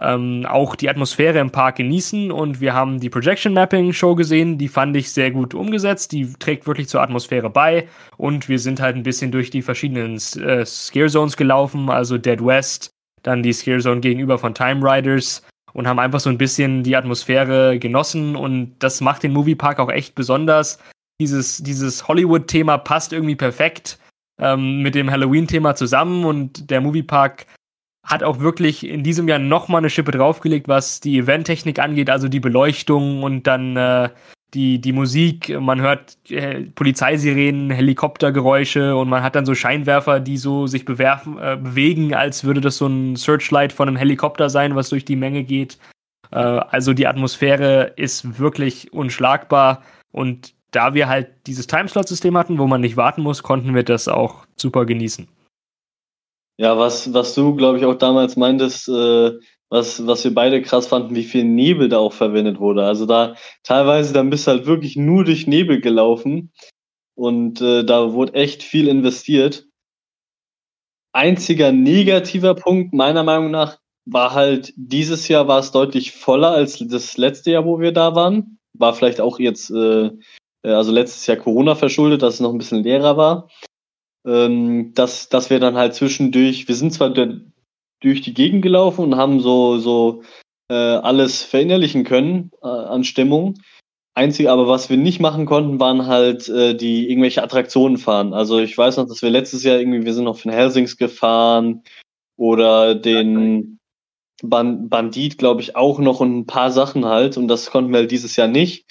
ähm, auch die Atmosphäre im Park genießen und wir haben die Projection Mapping Show gesehen, die fand ich sehr gut umgesetzt, die trägt wirklich zur Atmosphäre bei und wir sind halt ein bisschen durch die verschiedenen äh, Scare Zones gelaufen, also Dead West, dann die Scare Zone gegenüber von Time Riders und haben einfach so ein bisschen die Atmosphäre genossen und das macht den Moviepark auch echt besonders. Dieses, dieses Hollywood-Thema passt irgendwie perfekt ähm, mit dem Halloween-Thema zusammen und der Moviepark hat auch wirklich in diesem Jahr nochmal eine Schippe draufgelegt, was die Eventtechnik angeht, also die Beleuchtung und dann äh, die, die Musik. Man hört äh, Polizeisirenen, Helikoptergeräusche und man hat dann so Scheinwerfer, die so sich bewerfen, äh, bewegen, als würde das so ein Searchlight von einem Helikopter sein, was durch die Menge geht. Äh, also die Atmosphäre ist wirklich unschlagbar und da wir halt dieses Timeslot-System hatten, wo man nicht warten muss, konnten wir das auch super genießen. Ja, was, was du, glaube ich, auch damals meintest, äh, was, was wir beide krass fanden, wie viel Nebel da auch verwendet wurde. Also da teilweise, dann bist du halt wirklich nur durch Nebel gelaufen und äh, da wurde echt viel investiert. Einziger negativer Punkt meiner Meinung nach war halt, dieses Jahr war es deutlich voller als das letzte Jahr, wo wir da waren. War vielleicht auch jetzt, äh, also letztes Jahr Corona verschuldet, dass es noch ein bisschen leerer war ähm, dass, dass wir dann halt zwischendurch, wir sind zwar durch die Gegend gelaufen und haben so, so äh, alles verinnerlichen können äh, an Stimmung. Einzig aber, was wir nicht machen konnten, waren halt äh, die irgendwelche Attraktionen fahren. Also ich weiß noch, dass wir letztes Jahr irgendwie, wir sind noch von Helsings gefahren oder den Ban Bandit, glaube ich, auch noch und ein paar Sachen halt. Und das konnten wir halt dieses Jahr nicht.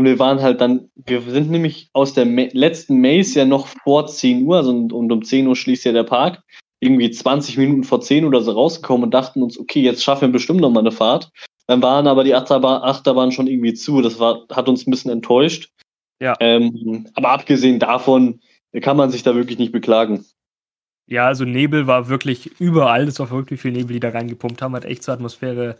Und wir waren halt dann, wir sind nämlich aus der Ma letzten Maze ja noch vor 10 Uhr, also und um 10 Uhr schließt ja der Park, irgendwie 20 Minuten vor 10 oder so rausgekommen und dachten uns, okay, jetzt schaffen wir bestimmt noch mal eine Fahrt. Dann waren aber die Achterbahn, Achterbahn schon irgendwie zu. Das war, hat uns ein bisschen enttäuscht. Ja. Ähm, aber abgesehen davon kann man sich da wirklich nicht beklagen. Ja, also Nebel war wirklich überall. Es war wirklich viel Nebel, die da reingepumpt haben, hat echt zur Atmosphäre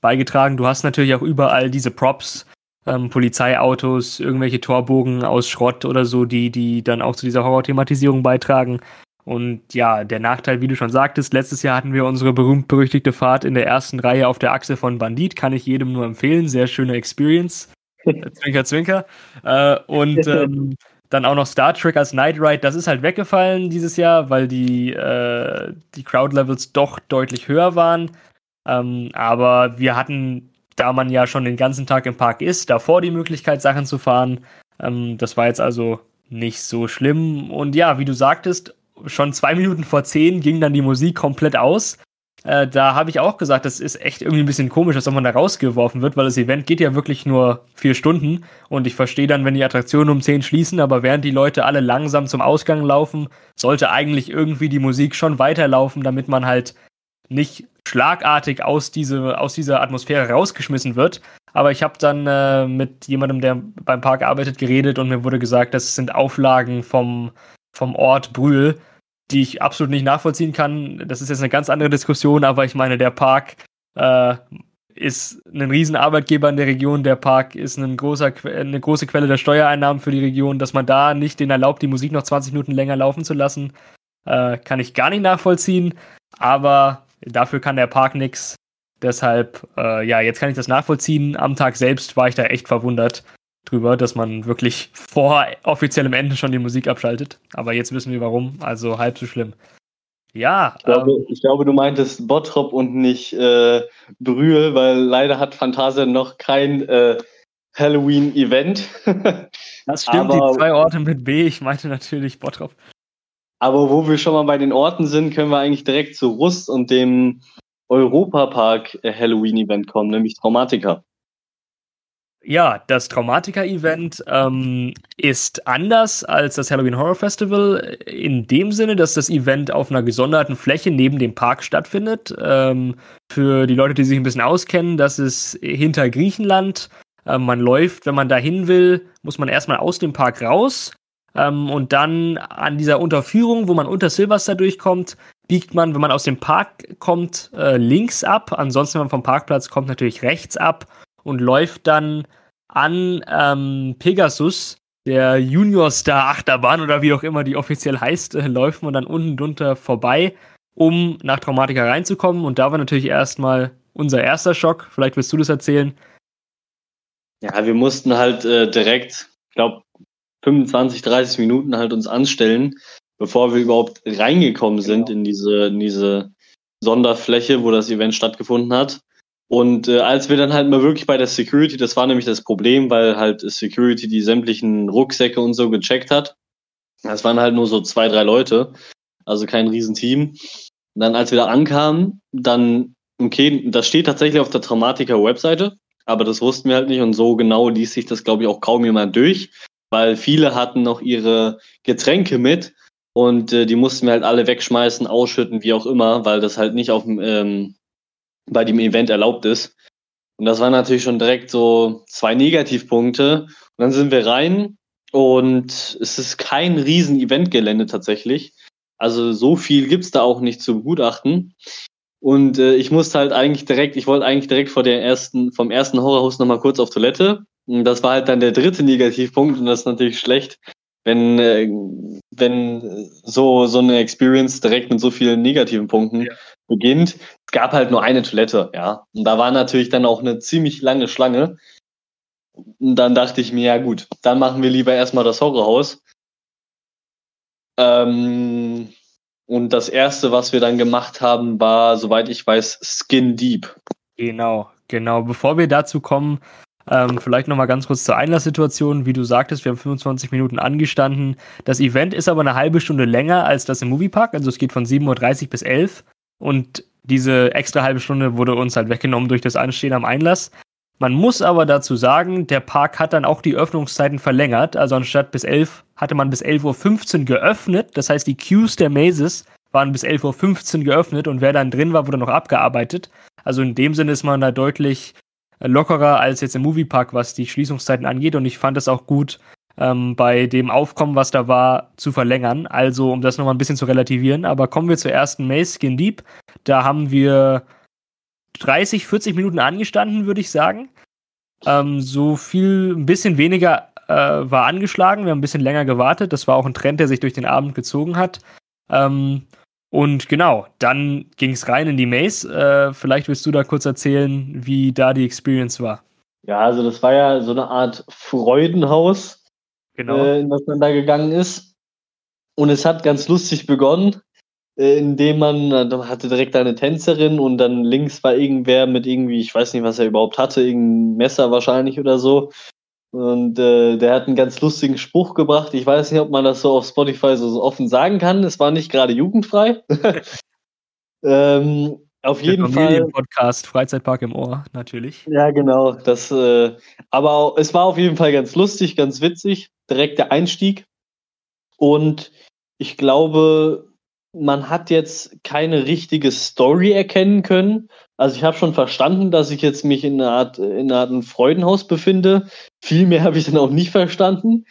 beigetragen. Du hast natürlich auch überall diese Props, ähm, Polizeiautos, irgendwelche Torbogen aus Schrott oder so, die, die dann auch zu dieser Horror-Thematisierung beitragen. Und ja, der Nachteil, wie du schon sagtest, letztes Jahr hatten wir unsere berühmt-berüchtigte Fahrt in der ersten Reihe auf der Achse von Bandit, kann ich jedem nur empfehlen, sehr schöne Experience. [LAUGHS] zwinker, zwinker. Äh, und [LAUGHS] ähm, dann auch noch Star Trek als Night Ride, das ist halt weggefallen dieses Jahr, weil die, äh, die Crowd-Levels doch deutlich höher waren. Ähm, aber wir hatten da man ja schon den ganzen Tag im Park ist, davor die Möglichkeit, Sachen zu fahren. Ähm, das war jetzt also nicht so schlimm. Und ja, wie du sagtest, schon zwei Minuten vor zehn ging dann die Musik komplett aus. Äh, da habe ich auch gesagt, das ist echt irgendwie ein bisschen komisch, dass man da rausgeworfen wird, weil das Event geht ja wirklich nur vier Stunden. Und ich verstehe dann, wenn die Attraktionen um zehn schließen, aber während die Leute alle langsam zum Ausgang laufen, sollte eigentlich irgendwie die Musik schon weiterlaufen, damit man halt nicht schlagartig aus, diese, aus dieser Atmosphäre rausgeschmissen wird. Aber ich habe dann äh, mit jemandem, der beim Park arbeitet, geredet und mir wurde gesagt, das sind Auflagen vom, vom Ort Brühl, die ich absolut nicht nachvollziehen kann. Das ist jetzt eine ganz andere Diskussion, aber ich meine, der Park äh, ist ein Riesenarbeitgeber in der Region. Der Park ist ein großer, eine große Quelle der Steuereinnahmen für die Region. Dass man da nicht den erlaubt, die Musik noch 20 Minuten länger laufen zu lassen, äh, kann ich gar nicht nachvollziehen. aber dafür kann der Park nichts. Deshalb, äh, ja, jetzt kann ich das nachvollziehen. Am Tag selbst war ich da echt verwundert drüber, dass man wirklich vor offiziellem Ende schon die Musik abschaltet. Aber jetzt wissen wir warum, also halb so schlimm. Ja. Ich glaube, ähm, ich glaube du meintest Bottrop und nicht äh, Brühl, weil leider hat Phantasia noch kein äh, Halloween-Event. [LAUGHS] das stimmt, aber, die zwei Orte mit B, ich meinte natürlich Bottrop. Aber wo wir schon mal bei den Orten sind, können wir eigentlich direkt zu Rust und dem Europapark Halloween-Event kommen, nämlich Traumatica. Ja, das Traumatica-Event ähm, ist anders als das Halloween Horror Festival in dem Sinne, dass das Event auf einer gesonderten Fläche neben dem Park stattfindet. Ähm, für die Leute, die sich ein bisschen auskennen, das ist hinter Griechenland. Ähm, man läuft, wenn man dahin will, muss man erstmal aus dem Park raus. Ähm, und dann an dieser Unterführung, wo man unter Silvester durchkommt, biegt man, wenn man aus dem Park kommt, äh, links ab. Ansonsten, wenn man vom Parkplatz kommt, natürlich rechts ab und läuft dann an ähm, Pegasus, der Junior Star Achterbahn oder wie auch immer die offiziell heißt, äh, läuft man dann unten drunter vorbei, um nach Traumatica reinzukommen. Und da war natürlich erstmal unser erster Schock. Vielleicht willst du das erzählen. Ja, wir mussten halt äh, direkt, ich glaube, 25, 30 Minuten halt uns anstellen, bevor wir überhaupt reingekommen sind genau. in diese, in diese Sonderfläche, wo das Event stattgefunden hat. Und äh, als wir dann halt mal wirklich bei der Security, das war nämlich das Problem, weil halt Security die sämtlichen Rucksäcke und so gecheckt hat. Das waren halt nur so zwei, drei Leute, also kein Riesenteam. Und dann, als wir da ankamen, dann, okay, das steht tatsächlich auf der Traumatica-Webseite, aber das wussten wir halt nicht und so genau ließ sich das, glaube ich, auch kaum jemand durch, weil viele hatten noch ihre Getränke mit und äh, die mussten wir halt alle wegschmeißen, ausschütten, wie auch immer, weil das halt nicht auf ähm, bei dem Event erlaubt ist. Und das waren natürlich schon direkt so zwei Negativpunkte. Und dann sind wir rein und es ist kein riesen Eventgelände tatsächlich. Also so viel gibt's da auch nicht zu begutachten. Und äh, ich musste halt eigentlich direkt, ich wollte eigentlich direkt vor der ersten, vom ersten Horrorhaus nochmal kurz auf Toilette. Das war halt dann der dritte Negativpunkt und das ist natürlich schlecht, wenn, äh, wenn so, so eine Experience direkt mit so vielen negativen Punkten ja. beginnt. Es gab halt nur eine Toilette, ja. Und da war natürlich dann auch eine ziemlich lange Schlange. Und dann dachte ich mir, ja gut, dann machen wir lieber erstmal das Horrorhaus. Ähm, und das erste, was wir dann gemacht haben, war, soweit ich weiß, Skin Deep. Genau, genau. Bevor wir dazu kommen, ähm, vielleicht nochmal ganz kurz zur Einlasssituation. Wie du sagtest, wir haben 25 Minuten angestanden. Das Event ist aber eine halbe Stunde länger als das im Moviepark. Also es geht von 7.30 Uhr bis 11 und diese extra halbe Stunde wurde uns halt weggenommen durch das Anstehen am Einlass. Man muss aber dazu sagen, der Park hat dann auch die Öffnungszeiten verlängert. Also anstatt bis 11 hatte man bis 11.15 Uhr geöffnet. Das heißt, die Queues der Mazes waren bis 11.15 Uhr geöffnet und wer dann drin war, wurde noch abgearbeitet. Also in dem Sinne ist man da deutlich lockerer als jetzt im Moviepark, was die Schließungszeiten angeht. Und ich fand es auch gut, ähm, bei dem Aufkommen, was da war, zu verlängern. Also, um das nochmal ein bisschen zu relativieren. Aber kommen wir zur ersten Maze Skin Deep. Da haben wir 30, 40 Minuten angestanden, würde ich sagen. Ähm, so viel, ein bisschen weniger äh, war angeschlagen. Wir haben ein bisschen länger gewartet. Das war auch ein Trend, der sich durch den Abend gezogen hat. Ähm, und genau, dann ging es rein in die Maze. Äh, vielleicht willst du da kurz erzählen, wie da die Experience war. Ja, also das war ja so eine Art Freudenhaus, genau. äh, in das man da gegangen ist. Und es hat ganz lustig begonnen, äh, indem man, da hatte direkt eine Tänzerin und dann links war irgendwer mit irgendwie, ich weiß nicht, was er überhaupt hatte, irgendein Messer wahrscheinlich oder so. Und äh, der hat einen ganz lustigen Spruch gebracht. Ich weiß nicht, ob man das so auf Spotify so, so offen sagen kann. Es war nicht gerade jugendfrei. [LAUGHS] ähm, auf jeden Der Fall. Podcast Freizeitpark im Ohr, natürlich. Ja, genau. Das, äh, aber es war auf jeden Fall ganz lustig, ganz witzig. Direkt der Einstieg. Und ich glaube, man hat jetzt keine richtige Story erkennen können. Also ich habe schon verstanden, dass ich jetzt mich in einer Art, in einer Art Freudenhaus befinde. Viel mehr habe ich dann auch nicht verstanden.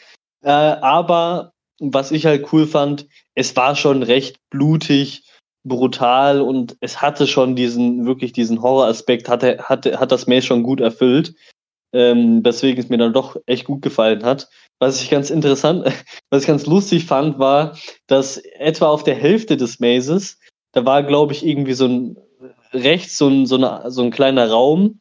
Äh, aber was ich halt cool fand, es war schon recht blutig, brutal und es hatte schon diesen, wirklich diesen Horroraspekt, hatte, hatte, hat das Mail schon gut erfüllt. Ähm, weswegen es mir dann doch echt gut gefallen hat. Was ich ganz interessant, [LAUGHS] was ich ganz lustig fand, war, dass etwa auf der Hälfte des Mazes, da war, glaube ich, irgendwie so ein rechts so ein, so, eine, so ein kleiner Raum,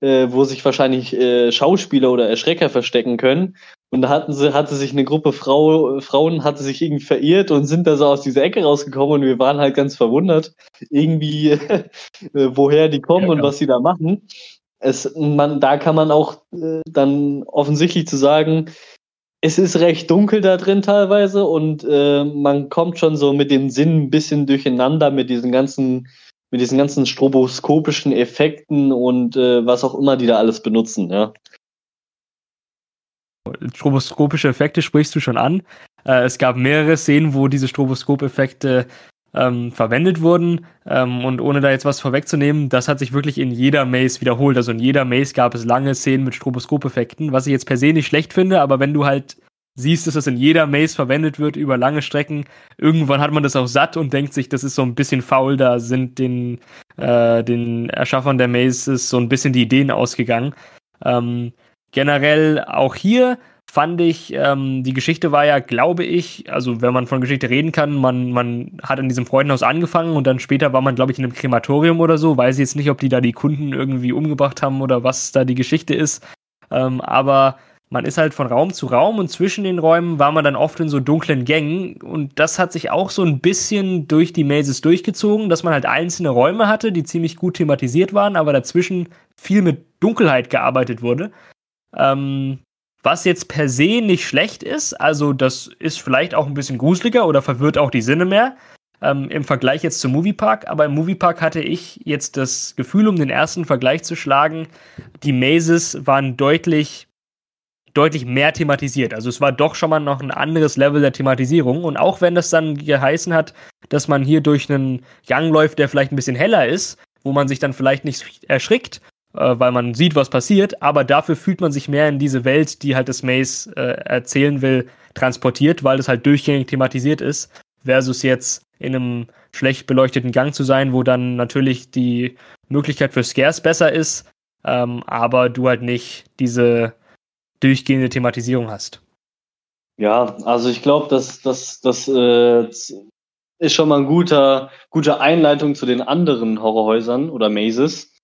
äh, wo sich wahrscheinlich äh, Schauspieler oder Erschrecker verstecken können. Und da hatten sie, hatte sich eine Gruppe Frau, Frauen, hatte sich irgendwie verirrt und sind da so aus dieser Ecke rausgekommen und wir waren halt ganz verwundert, irgendwie, [LAUGHS] äh, woher die kommen ja, und was sie da machen. Es, man, da kann man auch äh, dann offensichtlich zu sagen, es ist recht dunkel da drin teilweise und äh, man kommt schon so mit den Sinnen ein bisschen durcheinander mit diesen ganzen mit diesen ganzen stroboskopischen Effekten und äh, was auch immer die da alles benutzen, ja. Stroboskopische Effekte sprichst du schon an. Äh, es gab mehrere Szenen, wo diese Stroboskopeffekte ähm, verwendet wurden. Ähm, und ohne da jetzt was vorwegzunehmen, das hat sich wirklich in jeder Maze wiederholt. Also in jeder Maze gab es lange Szenen mit Stroboskopeffekten, was ich jetzt per se nicht schlecht finde, aber wenn du halt siehst, dass das in jeder Maze verwendet wird über lange Strecken. Irgendwann hat man das auch satt und denkt sich, das ist so ein bisschen faul. Da sind den, äh, den Erschaffern der Mazes so ein bisschen die Ideen ausgegangen. Ähm, generell auch hier fand ich, ähm, die Geschichte war ja, glaube ich, also wenn man von Geschichte reden kann, man, man hat in diesem Freudenhaus angefangen und dann später war man, glaube ich, in einem Krematorium oder so. Weiß jetzt nicht, ob die da die Kunden irgendwie umgebracht haben oder was da die Geschichte ist. Ähm, aber man ist halt von Raum zu Raum und zwischen den Räumen war man dann oft in so dunklen Gängen und das hat sich auch so ein bisschen durch die Mazes durchgezogen, dass man halt einzelne Räume hatte, die ziemlich gut thematisiert waren, aber dazwischen viel mit Dunkelheit gearbeitet wurde. Ähm, was jetzt per se nicht schlecht ist, also das ist vielleicht auch ein bisschen gruseliger oder verwirrt auch die Sinne mehr ähm, im Vergleich jetzt zum Moviepark, aber im Moviepark hatte ich jetzt das Gefühl, um den ersten Vergleich zu schlagen, die Mazes waren deutlich deutlich mehr thematisiert. Also es war doch schon mal noch ein anderes Level der Thematisierung. Und auch wenn das dann geheißen hat, dass man hier durch einen Gang läuft, der vielleicht ein bisschen heller ist, wo man sich dann vielleicht nicht erschrickt, äh, weil man sieht, was passiert, aber dafür fühlt man sich mehr in diese Welt, die halt das Maze äh, erzählen will, transportiert, weil es halt durchgängig thematisiert ist, versus jetzt in einem schlecht beleuchteten Gang zu sein, wo dann natürlich die Möglichkeit für Scares besser ist, ähm, aber du halt nicht diese durchgehende Thematisierung hast. Ja, also ich glaube, dass das, das äh, ist schon mal ein guter, gute Einleitung zu den anderen Horrorhäusern oder Mazes.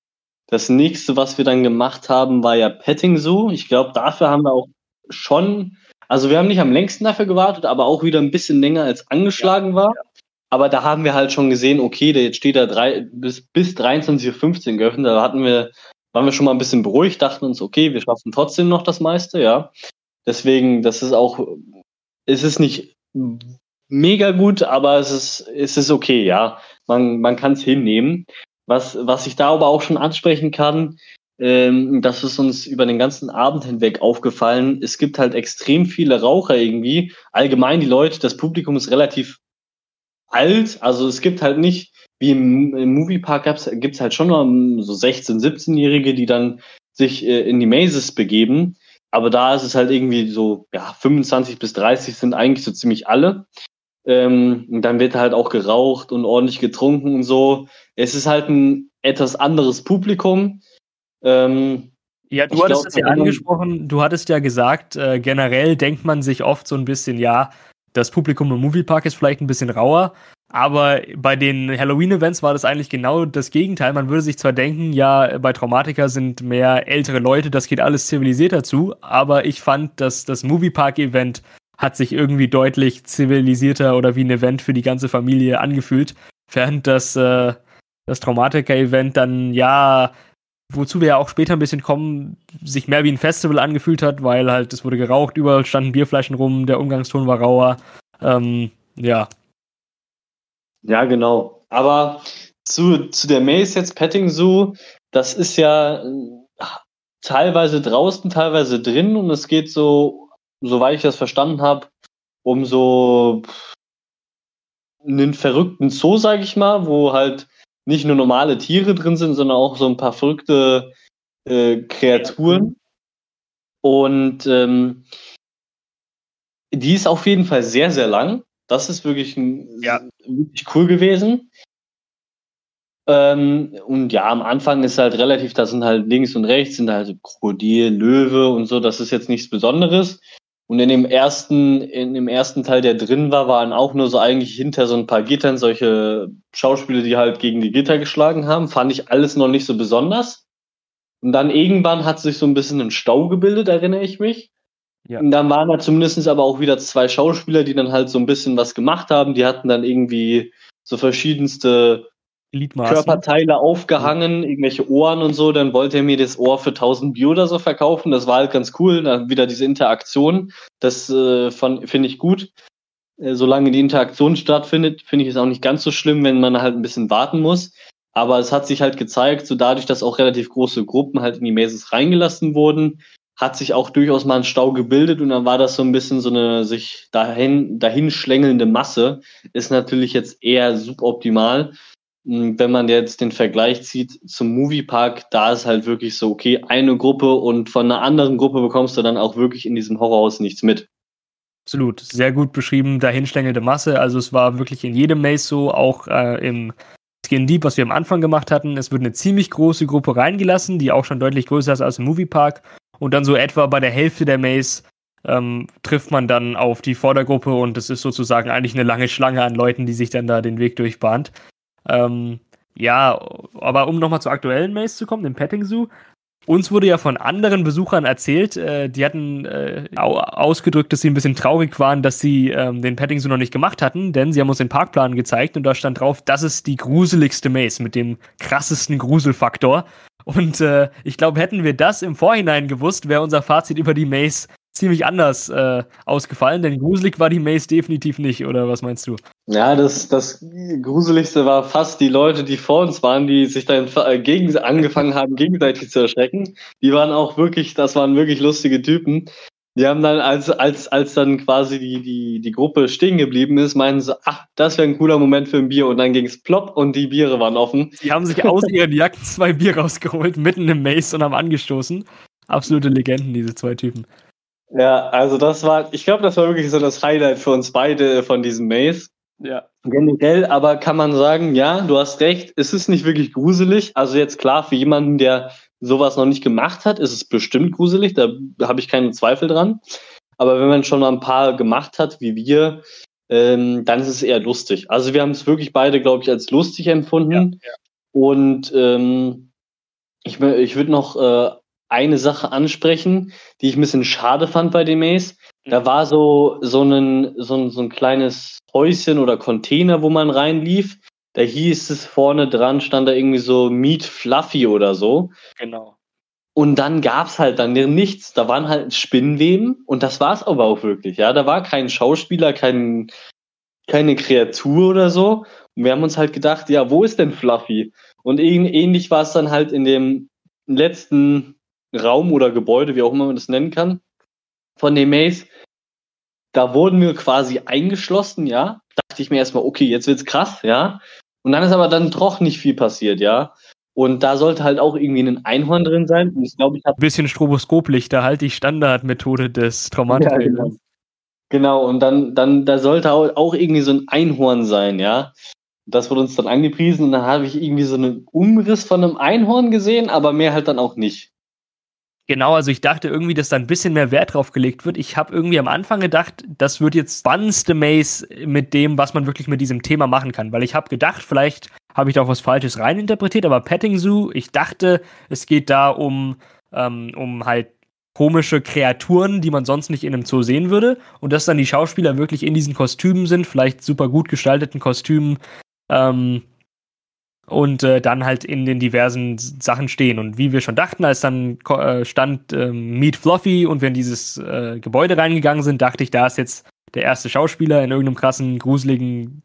Das nächste, was wir dann gemacht haben, war ja Petting Zoo. Ich glaube, dafür haben wir auch schon, also wir haben nicht am längsten dafür gewartet, aber auch wieder ein bisschen länger als angeschlagen ja, war. Ja. Aber da haben wir halt schon gesehen, okay, jetzt steht da drei, bis, bis 23.15 Uhr geöffnet. Da hatten wir waren wir schon mal ein bisschen beruhigt, dachten uns, okay, wir schaffen trotzdem noch das meiste, ja. Deswegen, das ist auch, es ist nicht mega gut, aber es ist, es ist okay, ja. Man, man kann es hinnehmen. Was, was ich da aber auch schon ansprechen kann, ähm, das ist uns über den ganzen Abend hinweg aufgefallen. Es gibt halt extrem viele Raucher irgendwie. Allgemein die Leute, das Publikum ist relativ alt. Also es gibt halt nicht wie im, im Moviepark gibt es halt schon noch so 16-, 17-Jährige, die dann sich äh, in die Mazes begeben. Aber da ist es halt irgendwie so, ja, 25 bis 30 sind eigentlich so ziemlich alle. Ähm, und dann wird halt auch geraucht und ordentlich getrunken und so. Es ist halt ein etwas anderes Publikum. Ähm, ja, du hattest es ja angesprochen, du hattest ja gesagt, äh, generell denkt man sich oft so ein bisschen, ja, das Publikum im Moviepark ist vielleicht ein bisschen rauer, aber bei den Halloween-Events war das eigentlich genau das Gegenteil. Man würde sich zwar denken, ja, bei Traumatika sind mehr ältere Leute, das geht alles zivilisierter zu, aber ich fand, dass das Moviepark-Event hat sich irgendwie deutlich zivilisierter oder wie ein Event für die ganze Familie angefühlt, während das, äh, das Traumatika-Event dann, ja, wozu wir ja auch später ein bisschen kommen, sich mehr wie ein Festival angefühlt hat, weil halt es wurde geraucht, überall standen Bierflaschen rum, der Umgangston war rauer. Ähm, ja, ja, genau. Aber zu, zu der Maze jetzt Petting Zoo, das ist ja äh, teilweise draußen, teilweise drin und es geht so, soweit ich das verstanden habe, um so einen verrückten Zoo, sag ich mal, wo halt nicht nur normale Tiere drin sind, sondern auch so ein paar verrückte äh, Kreaturen. Und ähm, die ist auf jeden Fall sehr, sehr lang. Das ist wirklich, ein, ja. wirklich cool gewesen. Ähm, und ja, am Anfang ist halt relativ, da sind halt links und rechts sind halt Krokodil, Löwe und so, das ist jetzt nichts Besonderes. Und in dem ersten, in dem ersten Teil, der drin war, waren auch nur so eigentlich hinter so ein paar Gittern solche Schauspieler, die halt gegen die Gitter geschlagen haben. Fand ich alles noch nicht so besonders. Und dann irgendwann hat sich so ein bisschen ein Stau gebildet, erinnere ich mich. Ja. Und dann waren da zumindest aber auch wieder zwei Schauspieler, die dann halt so ein bisschen was gemacht haben. Die hatten dann irgendwie so verschiedenste Körperteile aufgehangen, ja. irgendwelche Ohren und so. Dann wollte er mir das Ohr für 1000 Bier oder so verkaufen. Das war halt ganz cool. Dann wieder diese Interaktion. Das äh, finde ich gut. Äh, solange die Interaktion stattfindet, finde ich es auch nicht ganz so schlimm, wenn man halt ein bisschen warten muss. Aber es hat sich halt gezeigt, so dadurch, dass auch relativ große Gruppen halt in die Mases reingelassen wurden, hat sich auch durchaus mal ein Stau gebildet und dann war das so ein bisschen so eine sich dahin, dahin schlängelnde Masse. Ist natürlich jetzt eher suboptimal. Hm, wenn man jetzt den Vergleich zieht zum Moviepark, da ist halt wirklich so, okay, eine Gruppe und von einer anderen Gruppe bekommst du dann auch wirklich in diesem Horrorhaus nichts mit. Absolut, sehr gut beschrieben, dahinschlängelnde Masse. Also es war wirklich in jedem Maze so, auch äh, im Skin Deep, was wir am Anfang gemacht hatten. Es wird eine ziemlich große Gruppe reingelassen, die auch schon deutlich größer ist als im Moviepark. Und dann so etwa bei der Hälfte der Maze ähm, trifft man dann auf die Vordergruppe und es ist sozusagen eigentlich eine lange Schlange an Leuten, die sich dann da den Weg durchbahnt. Ähm, ja, aber um nochmal zur aktuellen Maze zu kommen, dem Petting Zoo, uns wurde ja von anderen Besuchern erzählt, äh, die hatten äh, ausgedrückt, dass sie ein bisschen traurig waren, dass sie ähm, den Petting Zoo noch nicht gemacht hatten, denn sie haben uns den Parkplan gezeigt und da stand drauf, das ist die gruseligste Maze mit dem krassesten Gruselfaktor. Und äh, ich glaube, hätten wir das im Vorhinein gewusst, wäre unser Fazit über die Maze ziemlich anders äh, ausgefallen, denn gruselig war die Maze definitiv nicht, oder was meinst du? Ja, das, das Gruseligste war fast die Leute, die vor uns waren, die sich dann äh, gegen, angefangen haben, gegenseitig zu erschrecken. Die waren auch wirklich, das waren wirklich lustige Typen. Die haben dann, als, als, als dann quasi die, die, die Gruppe stehen geblieben ist, meinen sie, ach, das wäre ein cooler Moment für ein Bier. Und dann ging es plopp und die Biere waren offen. Die haben sich aus ihren Jacken zwei Bier rausgeholt, mitten im Maze und haben angestoßen. Absolute Legenden, diese zwei Typen. Ja, also das war, ich glaube, das war wirklich so das Highlight für uns beide von diesem Maze. Ja. Generell, aber kann man sagen, ja, du hast recht, es ist nicht wirklich gruselig. Also jetzt klar, für jemanden, der sowas noch nicht gemacht hat, ist es bestimmt gruselig, da habe ich keinen Zweifel dran. Aber wenn man schon mal ein paar gemacht hat, wie wir, ähm, dann ist es eher lustig. Also wir haben es wirklich beide, glaube ich, als lustig empfunden. Ja, ja. Und ähm, ich, ich würde noch äh, eine Sache ansprechen, die ich ein bisschen schade fand bei dem Maze. Da mhm. war so, so, ein, so, ein, so ein kleines Häuschen oder Container, wo man reinlief. Da hieß es vorne dran, stand da irgendwie so Meat Fluffy oder so. Genau. Und dann gab's halt dann nichts. Da waren halt Spinnweben und das war's aber auch wirklich. Ja, da war kein Schauspieler, kein, keine Kreatur oder so. Und wir haben uns halt gedacht, ja, wo ist denn Fluffy? Und ähnlich war es dann halt in dem letzten Raum oder Gebäude, wie auch immer man das nennen kann, von dem Maze. Da wurden wir quasi eingeschlossen, ja. Dachte ich mir erstmal, okay, jetzt wird's krass, ja. Und dann ist aber dann doch nicht viel passiert, ja. Und da sollte halt auch irgendwie ein Einhorn drin sein. Und ich glaube, ich habe. Ein bisschen Stroboskoplichter, halt die Standardmethode des Traumatikers. Ja, genau. genau, und dann, dann, da sollte auch irgendwie so ein Einhorn sein, ja. Das wurde uns dann angepriesen und dann habe ich irgendwie so einen Umriss von einem Einhorn gesehen, aber mehr halt dann auch nicht. Genau, also ich dachte irgendwie, dass da ein bisschen mehr Wert drauf gelegt wird. Ich habe irgendwie am Anfang gedacht, das wird jetzt spannendste Maze mit dem, was man wirklich mit diesem Thema machen kann. Weil ich habe gedacht, vielleicht habe ich da auch was Falsches reininterpretiert, aber Petting Zoo, ich dachte, es geht da um, ähm, um halt komische Kreaturen, die man sonst nicht in einem Zoo sehen würde. Und dass dann die Schauspieler wirklich in diesen Kostümen sind, vielleicht super gut gestalteten Kostümen. Ähm, und äh, dann halt in den diversen Sachen stehen. Und wie wir schon dachten, als dann äh, stand äh, Meet Fluffy und wir in dieses äh, Gebäude reingegangen sind, dachte ich, da ist jetzt der erste Schauspieler in irgendeinem krassen, gruseligen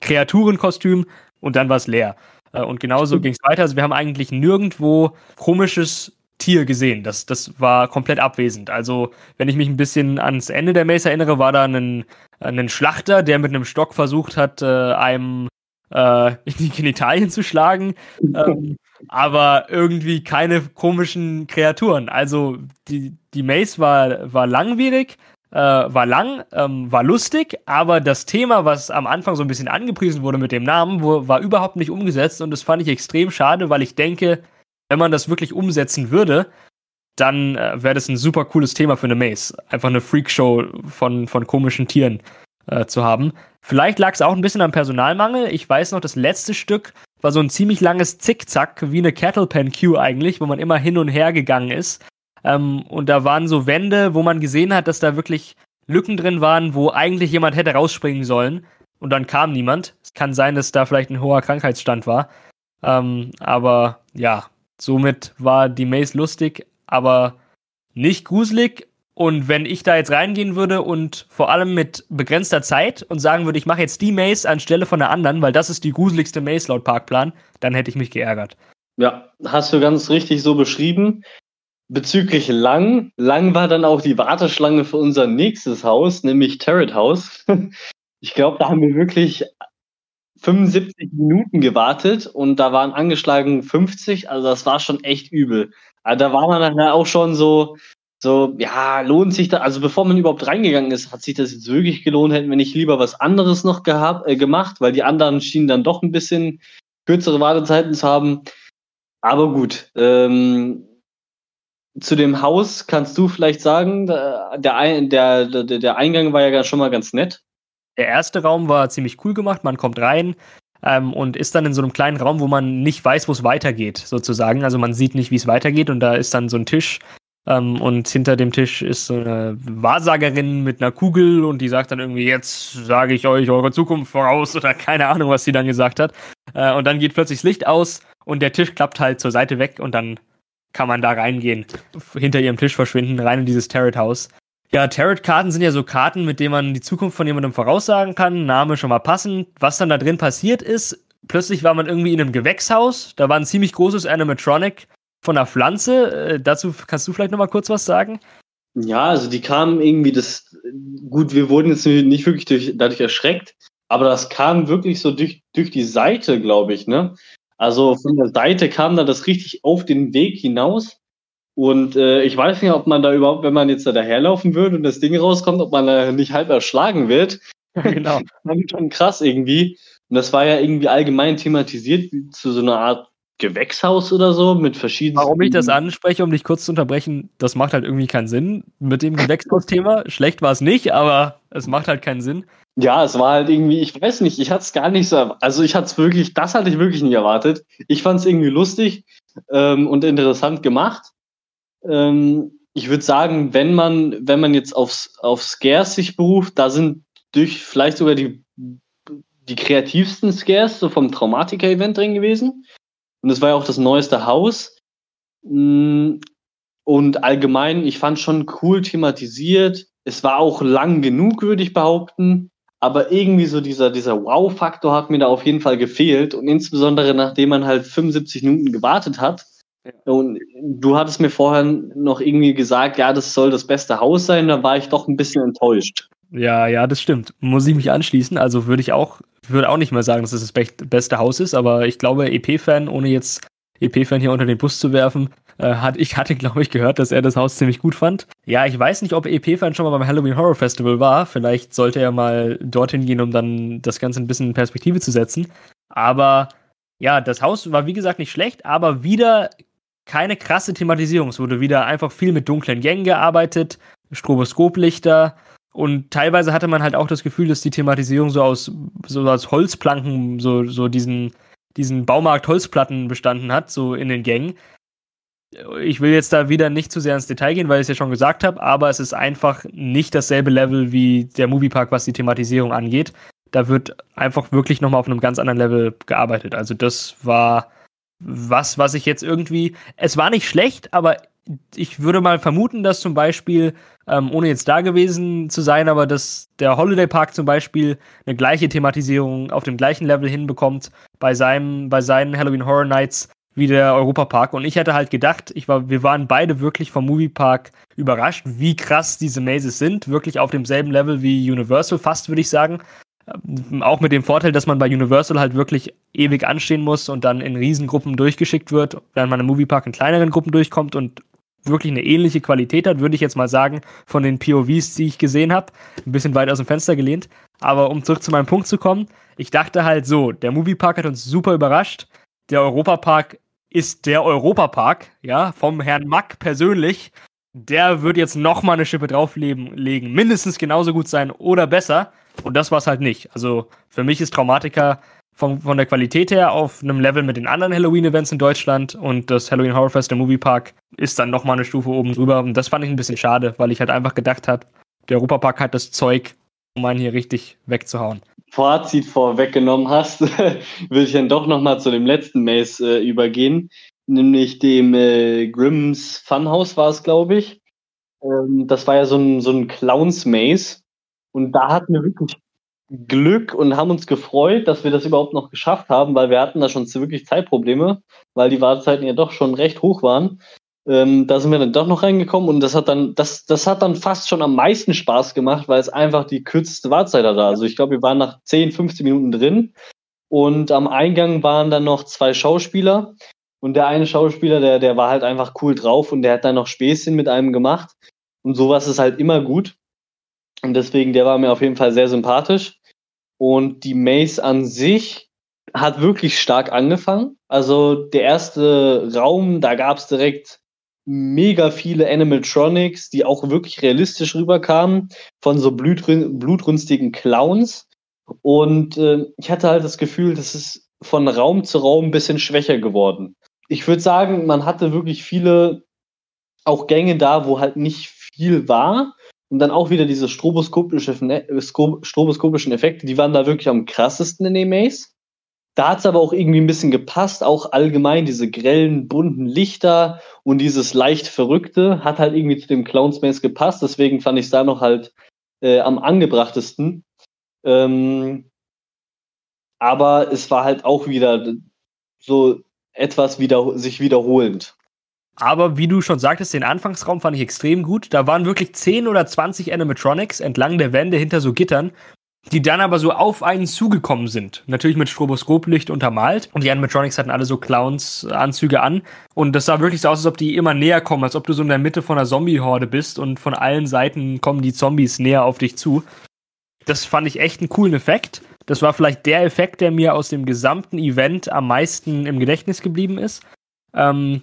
Kreaturenkostüm und dann war es leer. Äh, und genauso ging es weiter. Also wir haben eigentlich nirgendwo komisches Tier gesehen. Das, das war komplett abwesend. Also, wenn ich mich ein bisschen ans Ende der Maze erinnere, war da ein, ein Schlachter, der mit einem Stock versucht hat, äh, einem äh, [LAUGHS] in die Genitalien zu schlagen. ähm, aber irgendwie keine komischen Kreaturen. Also die, die Maze war, war langwierig, äh, war lang, ähm, war lustig, aber das Thema, was am Anfang so ein bisschen angepriesen wurde mit dem Namen, wo, war überhaupt nicht umgesetzt und das fand ich extrem schade, weil ich denke, wenn man das wirklich umsetzen würde, dann äh, wäre das ein super cooles Thema für eine Maze. Einfach eine Freakshow von, von komischen Tieren äh, zu haben. Vielleicht lag es auch ein bisschen am Personalmangel. Ich weiß noch, das letzte Stück war so ein ziemlich langes Zickzack, wie eine Cattle Pen Queue eigentlich, wo man immer hin und her gegangen ist. Ähm, und da waren so Wände, wo man gesehen hat, dass da wirklich Lücken drin waren, wo eigentlich jemand hätte rausspringen sollen. Und dann kam niemand. Es kann sein, dass da vielleicht ein hoher Krankheitsstand war. Ähm, aber ja, somit war die Maze lustig, aber nicht gruselig. Und wenn ich da jetzt reingehen würde und vor allem mit begrenzter Zeit und sagen würde, ich mache jetzt die Maze anstelle von der anderen, weil das ist die gruseligste Maze laut Parkplan, dann hätte ich mich geärgert. Ja, hast du ganz richtig so beschrieben. Bezüglich lang, lang war dann auch die Warteschlange für unser nächstes Haus, nämlich Terrat House. [LAUGHS] Ich glaube, da haben wir wirklich 75 Minuten gewartet und da waren angeschlagen 50, also das war schon echt übel. Also da war man dann auch schon so, so, ja, lohnt sich da, also bevor man überhaupt reingegangen ist, hat sich das jetzt wirklich gelohnt, hätten wir nicht lieber was anderes noch gehabt, äh, gemacht, weil die anderen schienen dann doch ein bisschen kürzere Wartezeiten zu haben. Aber gut, ähm, zu dem Haus kannst du vielleicht sagen, der, der, der, der Eingang war ja schon mal ganz nett. Der erste Raum war ziemlich cool gemacht, man kommt rein, ähm, und ist dann in so einem kleinen Raum, wo man nicht weiß, wo es weitergeht, sozusagen. Also man sieht nicht, wie es weitergeht und da ist dann so ein Tisch ähm, und hinter dem Tisch ist so eine Wahrsagerin mit einer Kugel und die sagt dann irgendwie, jetzt sage ich euch eure Zukunft voraus oder keine Ahnung, was sie dann gesagt hat. Äh, und dann geht plötzlich das Licht aus und der Tisch klappt halt zur Seite weg und dann kann man da reingehen, hinter ihrem Tisch verschwinden, rein in dieses Tarot-Haus. Ja, Tarot-Karten sind ja so Karten, mit denen man die Zukunft von jemandem voraussagen kann. Name schon mal passend. Was dann da drin passiert ist, plötzlich war man irgendwie in einem Gewächshaus. Da war ein ziemlich großes Animatronic von einer Pflanze. Äh, dazu kannst du vielleicht noch mal kurz was sagen? Ja, also die kamen irgendwie das. Gut, wir wurden jetzt nicht wirklich durch, dadurch erschreckt, aber das kam wirklich so durch, durch die Seite, glaube ich, ne? Also von der Seite kam da das richtig auf den Weg hinaus. Und äh, ich weiß nicht, ob man da überhaupt, wenn man jetzt da daherlaufen würde und das Ding rauskommt, ob man da nicht halb erschlagen wird. [LAUGHS] genau. [LAUGHS] das ist schon krass irgendwie. Und das war ja irgendwie allgemein thematisiert zu so einer Art Gewächshaus oder so mit verschiedenen. Warum ich das anspreche, um dich kurz zu unterbrechen, das macht halt irgendwie keinen Sinn mit dem Gewächshaus-Thema. [LAUGHS] Schlecht war es nicht, aber es macht halt keinen Sinn. Ja, es war halt irgendwie, ich weiß nicht, ich hatte es gar nicht so, also ich hatte es wirklich, das hatte ich wirklich nicht erwartet. Ich fand es irgendwie lustig ähm, und interessant gemacht. Ähm, ich würde sagen, wenn man, wenn man jetzt aufs, auf Scares sich beruft, da sind durch vielleicht sogar die, die kreativsten Scares so vom Traumatiker-Event drin gewesen. Und es war ja auch das neueste Haus. Mm, und allgemein, ich fand schon cool thematisiert. Es war auch lang genug, würde ich behaupten. Aber irgendwie so dieser, dieser Wow-Faktor hat mir da auf jeden Fall gefehlt. Und insbesondere nachdem man halt 75 Minuten gewartet hat, und du hattest mir vorher noch irgendwie gesagt, ja, das soll das beste Haus sein, da war ich doch ein bisschen enttäuscht. Ja, ja, das stimmt. Muss ich mich anschließen. Also würde ich auch, würde auch nicht mal sagen, dass es das beste Haus ist, aber ich glaube, EP-Fan, ohne jetzt EP-Fan hier unter den Bus zu werfen, äh, hat, ich hatte, glaube ich, gehört, dass er das Haus ziemlich gut fand. Ja, ich weiß nicht, ob EP-Fan schon mal beim Halloween Horror Festival war. Vielleicht sollte er mal dorthin gehen, um dann das Ganze ein bisschen in Perspektive zu setzen. Aber ja, das Haus war wie gesagt nicht schlecht, aber wieder keine krasse Thematisierung. Es wurde wieder einfach viel mit dunklen Gängen gearbeitet, Stroboskoplichter und teilweise hatte man halt auch das Gefühl, dass die Thematisierung so aus, so aus Holzplanken, so, so diesen, diesen Baumarkt-Holzplatten bestanden hat, so in den Gängen. Ich will jetzt da wieder nicht zu sehr ins Detail gehen, weil ich es ja schon gesagt habe, aber es ist einfach nicht dasselbe Level wie der Moviepark, was die Thematisierung angeht. Da wird einfach wirklich nochmal auf einem ganz anderen Level gearbeitet. Also das war was, was ich jetzt irgendwie. Es war nicht schlecht, aber ich würde mal vermuten, dass zum Beispiel, ähm, ohne jetzt da gewesen zu sein, aber dass der Holiday Park zum Beispiel eine gleiche Thematisierung auf dem gleichen Level hinbekommt bei seinem, bei seinen Halloween Horror Nights wie der Europa Park. Und ich hätte halt gedacht, ich war, wir waren beide wirklich vom Movie Park überrascht, wie krass diese Mazes sind. Wirklich auf demselben Level wie Universal, fast würde ich sagen. Ähm, auch mit dem Vorteil, dass man bei Universal halt wirklich ewig anstehen muss und dann in Riesengruppen durchgeschickt wird, während man im Moviepark in kleineren Gruppen durchkommt und wirklich eine ähnliche Qualität hat, würde ich jetzt mal sagen, von den POVs, die ich gesehen habe. Ein bisschen weit aus dem Fenster gelehnt. Aber um zurück zu meinem Punkt zu kommen, ich dachte halt so, der Moviepark hat uns super überrascht. Der Europapark ist der Europapark, ja, vom Herrn Mack persönlich. Der wird jetzt nochmal eine Schippe drauflegen, mindestens genauso gut sein oder besser. Und das war es halt nicht. Also für mich ist Traumatica von, von der Qualität her auf einem Level mit den anderen Halloween-Events in Deutschland und das Halloween Horror Fest, der Moviepark, ist dann nochmal eine Stufe oben drüber. Und das fand ich ein bisschen schade, weil ich halt einfach gedacht habe, der Europapark hat das Zeug, um einen hier richtig wegzuhauen. Fazit vorweggenommen hast, [LAUGHS] will ich dann doch nochmal zu dem letzten Maze äh, übergehen, nämlich dem äh, Grimms Funhouse war es, glaube ich. Ähm, das war ja so ein, so ein Clowns-Maze. Und da hatten wir wirklich Glück und haben uns gefreut, dass wir das überhaupt noch geschafft haben, weil wir hatten da schon wirklich Zeitprobleme, weil die Wartezeiten ja doch schon recht hoch waren. Ähm, da sind wir dann doch noch reingekommen und das hat dann, das, das hat dann fast schon am meisten Spaß gemacht, weil es einfach die kürzeste Wartezeit hatte. Also ich glaube, wir waren nach 10, 15 Minuten drin und am Eingang waren dann noch zwei Schauspieler und der eine Schauspieler, der, der war halt einfach cool drauf und der hat dann noch Späßchen mit einem gemacht und sowas ist halt immer gut. Und deswegen, der war mir auf jeden Fall sehr sympathisch. Und die Maze an sich hat wirklich stark angefangen. Also der erste Raum, da gab es direkt mega viele Animatronics, die auch wirklich realistisch rüberkamen, von so blutrün blutrünstigen Clowns. Und äh, ich hatte halt das Gefühl, das ist von Raum zu Raum ein bisschen schwächer geworden. Ich würde sagen, man hatte wirklich viele auch Gänge da, wo halt nicht viel war, und dann auch wieder diese stroboskopische, stroboskopischen Effekte, die waren da wirklich am krassesten in den Maze. Da hat es aber auch irgendwie ein bisschen gepasst, auch allgemein diese grellen, bunten Lichter und dieses leicht Verrückte hat halt irgendwie zu dem Clowns Maze gepasst. Deswegen fand ich es da noch halt äh, am angebrachtesten. Ähm, aber es war halt auch wieder so etwas wieder, sich wiederholend. Aber wie du schon sagtest, den Anfangsraum fand ich extrem gut. Da waren wirklich 10 oder 20 Animatronics entlang der Wände hinter so Gittern, die dann aber so auf einen zugekommen sind. Natürlich mit Stroboskoplicht untermalt. Und die Animatronics hatten alle so Clowns-Anzüge an. Und das sah wirklich so aus, als ob die immer näher kommen, als ob du so in der Mitte von einer Zombie-Horde bist und von allen Seiten kommen die Zombies näher auf dich zu. Das fand ich echt einen coolen Effekt. Das war vielleicht der Effekt, der mir aus dem gesamten Event am meisten im Gedächtnis geblieben ist. Ähm,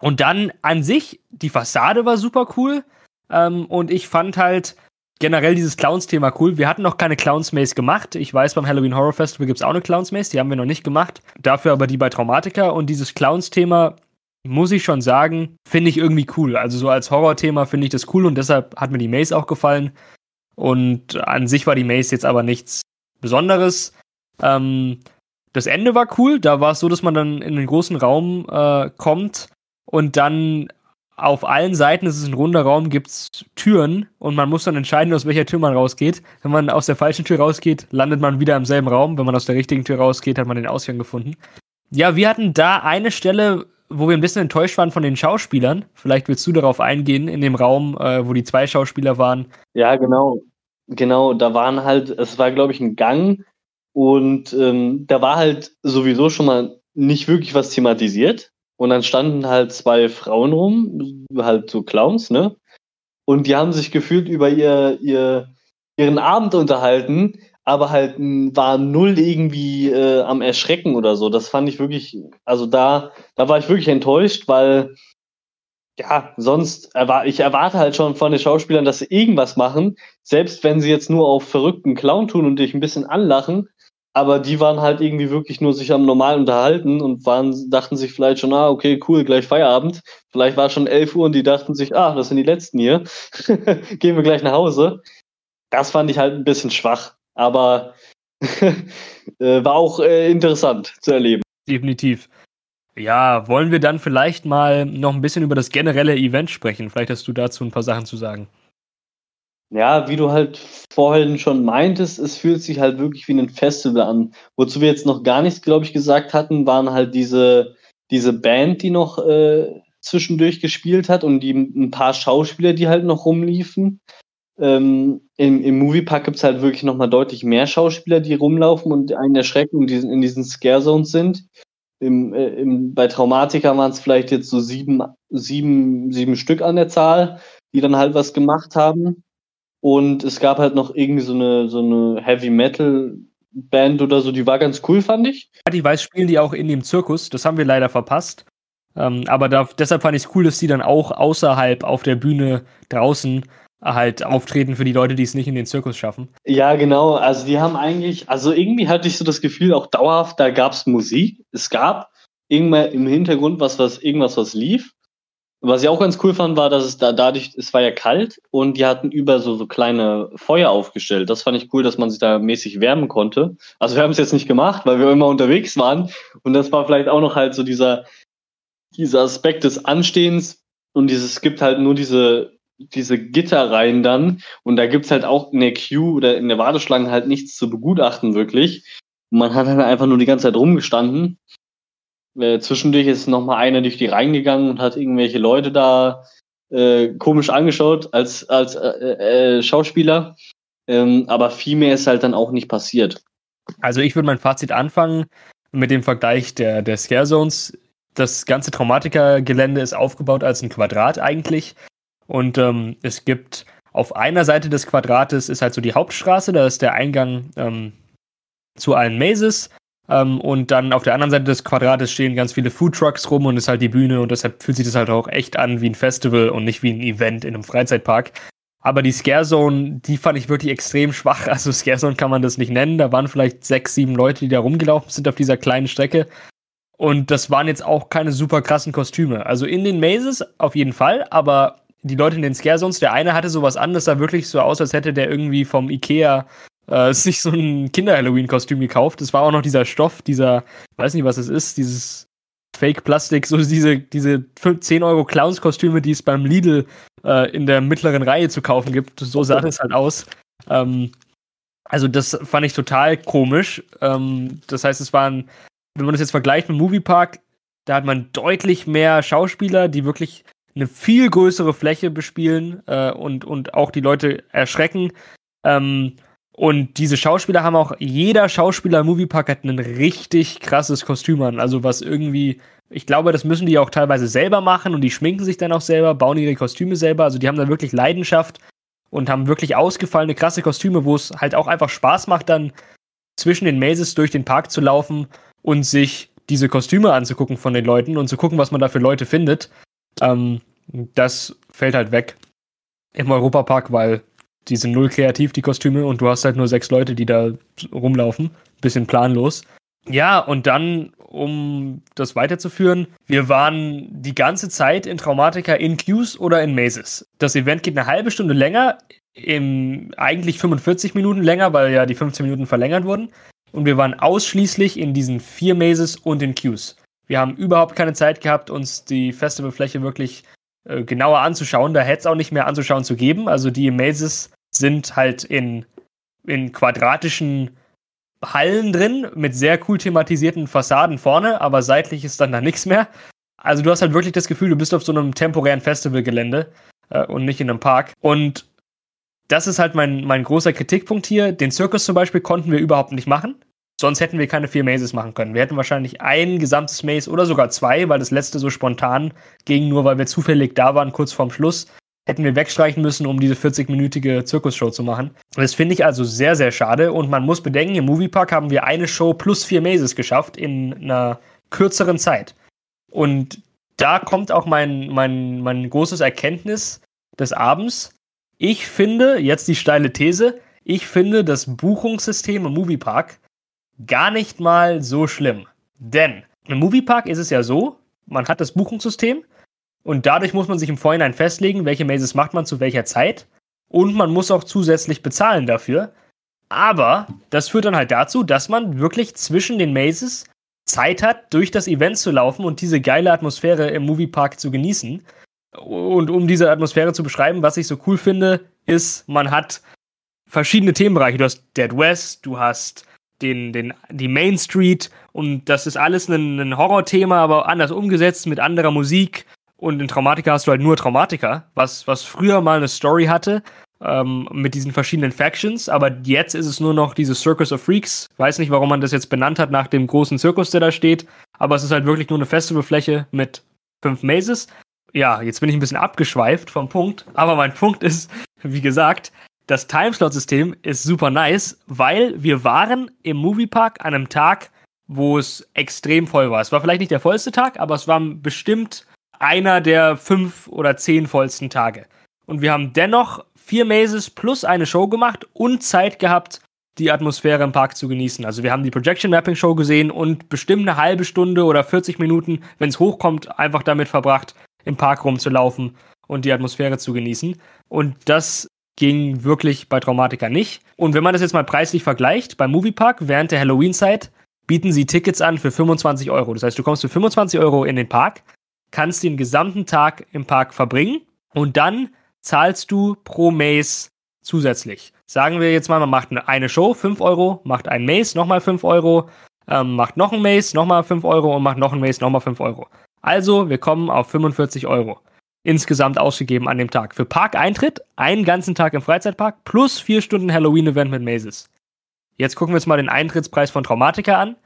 und dann an sich, die Fassade war super cool. Ähm, und ich fand halt generell dieses Clowns-Thema cool. Wir hatten noch keine Clowns-Maze gemacht. Ich weiß, beim Halloween Horror Festival gibt es auch eine Clowns-Maze, die haben wir noch nicht gemacht. Dafür aber die bei Traumatica. Und dieses Clowns-Thema, muss ich schon sagen, finde ich irgendwie cool. Also so als Horror-Thema finde ich das cool und deshalb hat mir die Maze auch gefallen. Und an sich war die Maze jetzt aber nichts Besonderes. Ähm, das Ende war cool. Da war es so, dass man dann in den großen Raum äh, kommt und dann auf allen Seiten, es ist ein runder Raum, gibt es Türen und man muss dann entscheiden, aus welcher Tür man rausgeht. Wenn man aus der falschen Tür rausgeht, landet man wieder im selben Raum. Wenn man aus der richtigen Tür rausgeht, hat man den Ausgang gefunden. Ja, wir hatten da eine Stelle, wo wir ein bisschen enttäuscht waren von den Schauspielern. Vielleicht willst du darauf eingehen, in dem Raum, äh, wo die zwei Schauspieler waren. Ja, genau. Genau, da waren halt, es war, glaube ich, ein Gang und ähm, da war halt sowieso schon mal nicht wirklich was thematisiert. Und dann standen halt zwei Frauen rum, halt so Clowns, ne? Und die haben sich gefühlt über ihr, ihr, ihren Abend unterhalten, aber halt war null irgendwie äh, am Erschrecken oder so. Das fand ich wirklich, also da, da war ich wirklich enttäuscht, weil ja, sonst erwar ich erwarte halt schon von den Schauspielern, dass sie irgendwas machen, selbst wenn sie jetzt nur auf verrückten Clown tun und dich ein bisschen anlachen, aber die waren halt irgendwie wirklich nur sich am normal unterhalten und waren, dachten sich vielleicht schon, ah, okay, cool, gleich Feierabend. Vielleicht war es schon 11 Uhr und die dachten sich, ah, das sind die letzten hier. [LAUGHS] Gehen wir gleich nach Hause. Das fand ich halt ein bisschen schwach, aber [LAUGHS] äh, war auch äh, interessant zu erleben. Definitiv. Ja, wollen wir dann vielleicht mal noch ein bisschen über das generelle Event sprechen? Vielleicht hast du dazu ein paar Sachen zu sagen. Ja, wie du halt vorhin schon meintest, es fühlt sich halt wirklich wie ein Festival an. Wozu wir jetzt noch gar nichts, glaube ich, gesagt hatten, waren halt diese, diese Band, die noch äh, zwischendurch gespielt hat und die ein paar Schauspieler, die halt noch rumliefen. Ähm, im, Im Moviepark gibt's halt wirklich nochmal deutlich mehr Schauspieler, die rumlaufen und einen erschrecken und in diesen Scare Zones sind. Im, äh, im, bei Traumatika waren es vielleicht jetzt so sieben, sieben, sieben Stück an der Zahl, die dann halt was gemacht haben. Und es gab halt noch irgendwie so eine, so eine Heavy Metal Band oder so, die war ganz cool, fand ich. Ja, die weiß, spielen die auch in dem Zirkus. Das haben wir leider verpasst. Ähm, aber da, deshalb fand ich es cool, dass die dann auch außerhalb auf der Bühne draußen halt auftreten für die Leute, die es nicht in den Zirkus schaffen. Ja, genau. Also die haben eigentlich, also irgendwie hatte ich so das Gefühl, auch dauerhaft, da gab es Musik. Es gab irgendwann im Hintergrund was, was irgendwas, was lief. Was ich auch ganz cool fand, war, dass es da dadurch, es war ja kalt und die hatten über so, so kleine Feuer aufgestellt. Das fand ich cool, dass man sich da mäßig wärmen konnte. Also wir haben es jetzt nicht gemacht, weil wir immer unterwegs waren. Und das war vielleicht auch noch halt so dieser, dieser Aspekt des Anstehens und dieses, es gibt halt nur diese, diese Gitterreihen dann und da gibt's halt auch in der Queue oder in der Warteschlange halt nichts zu begutachten wirklich. Man hat halt einfach nur die ganze Zeit rumgestanden. Äh, zwischendurch ist nochmal einer durch die Reihen gegangen und hat irgendwelche Leute da äh, komisch angeschaut als, als äh, äh, Schauspieler. Ähm, aber viel mehr ist halt dann auch nicht passiert. Also ich würde mein Fazit anfangen mit dem Vergleich der, der Scare Zones das ganze Traumatiker-Gelände ist aufgebaut als ein Quadrat eigentlich. Und ähm, es gibt auf einer Seite des Quadrates ist halt so die Hauptstraße, da ist der Eingang ähm, zu allen Mazes. Ähm, und dann auf der anderen Seite des Quadrates stehen ganz viele Food Trucks rum und ist halt die Bühne und deshalb fühlt sich das halt auch echt an wie ein Festival und nicht wie ein Event in einem Freizeitpark. Aber die Scare Zone, die fand ich wirklich extrem schwach. [LAUGHS] Also Scare Zone kann man das nicht nennen. Da waren vielleicht sechs, sieben Leute, die da rumgelaufen sind auf dieser kleinen Strecke. Und das waren jetzt auch keine super krassen Kostüme. Also in den Mazes auf jeden Fall, aber die Leute in den Scare Zones, der eine hatte sowas an, das sah wirklich so aus, als hätte der irgendwie vom Ikea äh, sich so ein Kinder-Halloween-Kostüm gekauft. Es war auch noch dieser Stoff, dieser, weiß nicht, was es ist, dieses Fake-Plastik, so diese, diese 10 Euro Clowns-Kostüme, die es beim Lidl äh, in der mittleren Reihe zu kaufen gibt. So sah das halt aus. Ähm, also das fand ich total komisch. Ähm, das heißt, es waren wenn man das jetzt vergleicht mit Moviepark, da hat man deutlich mehr Schauspieler, die wirklich eine viel größere Fläche bespielen äh, und, und auch die Leute erschrecken. Ähm, und diese Schauspieler haben auch, jeder Schauspieler im Moviepark hat ein richtig krasses Kostüm an. Also was irgendwie, ich glaube, das müssen die auch teilweise selber machen und die schminken sich dann auch selber, bauen ihre Kostüme selber. Also die haben da wirklich Leidenschaft und haben wirklich ausgefallene, krasse Kostüme, wo es halt auch einfach Spaß macht, dann zwischen den Mazes durch den Park zu laufen und sich diese Kostüme anzugucken von den Leuten und zu gucken, was man da für Leute findet, ähm, das fällt halt weg im Europapark, weil die sind null kreativ, die Kostüme, und du hast halt nur sechs Leute, die da rumlaufen. Bisschen planlos. Ja, und dann, um das weiterzuführen, wir waren die ganze Zeit in Traumatica in Queues oder in Mazes. Das Event geht eine halbe Stunde länger, im, eigentlich 45 Minuten länger, weil ja die 15 Minuten verlängert wurden und wir waren ausschließlich in diesen vier Mazes und in Queues. Wir haben überhaupt keine Zeit gehabt, uns die Festivalfläche wirklich äh, genauer anzuschauen. Da hätte es auch nicht mehr anzuschauen zu geben. Also die Mazes sind halt in, in quadratischen Hallen drin mit sehr cool thematisierten Fassaden vorne, aber seitlich ist dann da nichts mehr. Also du hast halt wirklich das Gefühl, du bist auf so einem temporären Festivalgelände äh, und nicht in einem Park. Und das ist halt mein, mein großer Kritikpunkt hier. Den Zirkus zum Beispiel konnten wir überhaupt nicht machen. Sonst hätten wir keine vier Mazes machen können. Wir hätten wahrscheinlich ein gesamtes Maze oder sogar zwei, weil das letzte so spontan ging, nur weil wir zufällig da waren, kurz vorm Schluss. Hätten wir wegstreichen müssen, um diese 40-minütige Zirkusshow zu machen. Das finde ich also sehr, sehr schade. Und man muss bedenken, im Moviepark haben wir eine Show plus vier Mazes geschafft in einer kürzeren Zeit. Und da kommt auch mein, mein, mein großes Erkenntnis des Abends. Ich finde, jetzt die steile These, ich finde das Buchungssystem im Moviepark gar nicht mal so schlimm. Denn im Moviepark ist es ja so, man hat das Buchungssystem und dadurch muss man sich im Vorhinein festlegen, welche Mazes macht man zu welcher Zeit und man muss auch zusätzlich bezahlen dafür. Aber das führt dann halt dazu, dass man wirklich zwischen den Mazes Zeit hat, durch das Event zu laufen und diese geile Atmosphäre im Moviepark zu genießen. Und um diese Atmosphäre zu beschreiben, was ich so cool finde, ist, man hat verschiedene Themenbereiche. Du hast Dead West, du hast den, den, die Main Street und das ist alles ein, ein Horrorthema, aber anders umgesetzt mit anderer Musik. Und in Traumatica hast du halt nur Traumatica, was, was früher mal eine Story hatte, ähm, mit diesen verschiedenen Factions, aber jetzt ist es nur noch dieses Circus of Freaks. Weiß nicht, warum man das jetzt benannt hat nach dem großen Zirkus, der da steht, aber es ist halt wirklich nur eine Festivalfläche mit fünf Mazes. Ja, jetzt bin ich ein bisschen abgeschweift vom Punkt, aber mein Punkt ist, wie gesagt, das Timeslot-System ist super nice, weil wir waren im Moviepark an einem Tag, wo es extrem voll war. Es war vielleicht nicht der vollste Tag, aber es war bestimmt einer der fünf oder zehn vollsten Tage. Und wir haben dennoch vier Mazes plus eine Show gemacht und Zeit gehabt, die Atmosphäre im Park zu genießen. Also wir haben die Projection Mapping Show gesehen und bestimmt eine halbe Stunde oder 40 Minuten, wenn es hochkommt, einfach damit verbracht, im Park rumzulaufen und die Atmosphäre zu genießen. Und das ging wirklich bei Traumatica nicht. Und wenn man das jetzt mal preislich vergleicht, beim Moviepark während der Halloween-Zeit bieten sie Tickets an für 25 Euro. Das heißt, du kommst für 25 Euro in den Park, kannst den gesamten Tag im Park verbringen und dann zahlst du pro Maze zusätzlich. Sagen wir jetzt mal, man macht eine Show, 5 Euro, macht ein Maze, nochmal 5 Euro, ähm, macht noch ein Maze, nochmal 5 Euro und macht noch ein Maze, nochmal 5 Euro. Also, wir kommen auf 45 Euro insgesamt ausgegeben an dem Tag. Für Parkeintritt, einen ganzen Tag im Freizeitpark plus 4 Stunden Halloween-Event mit Mazes. Jetzt gucken wir uns mal den Eintrittspreis von Traumatica an.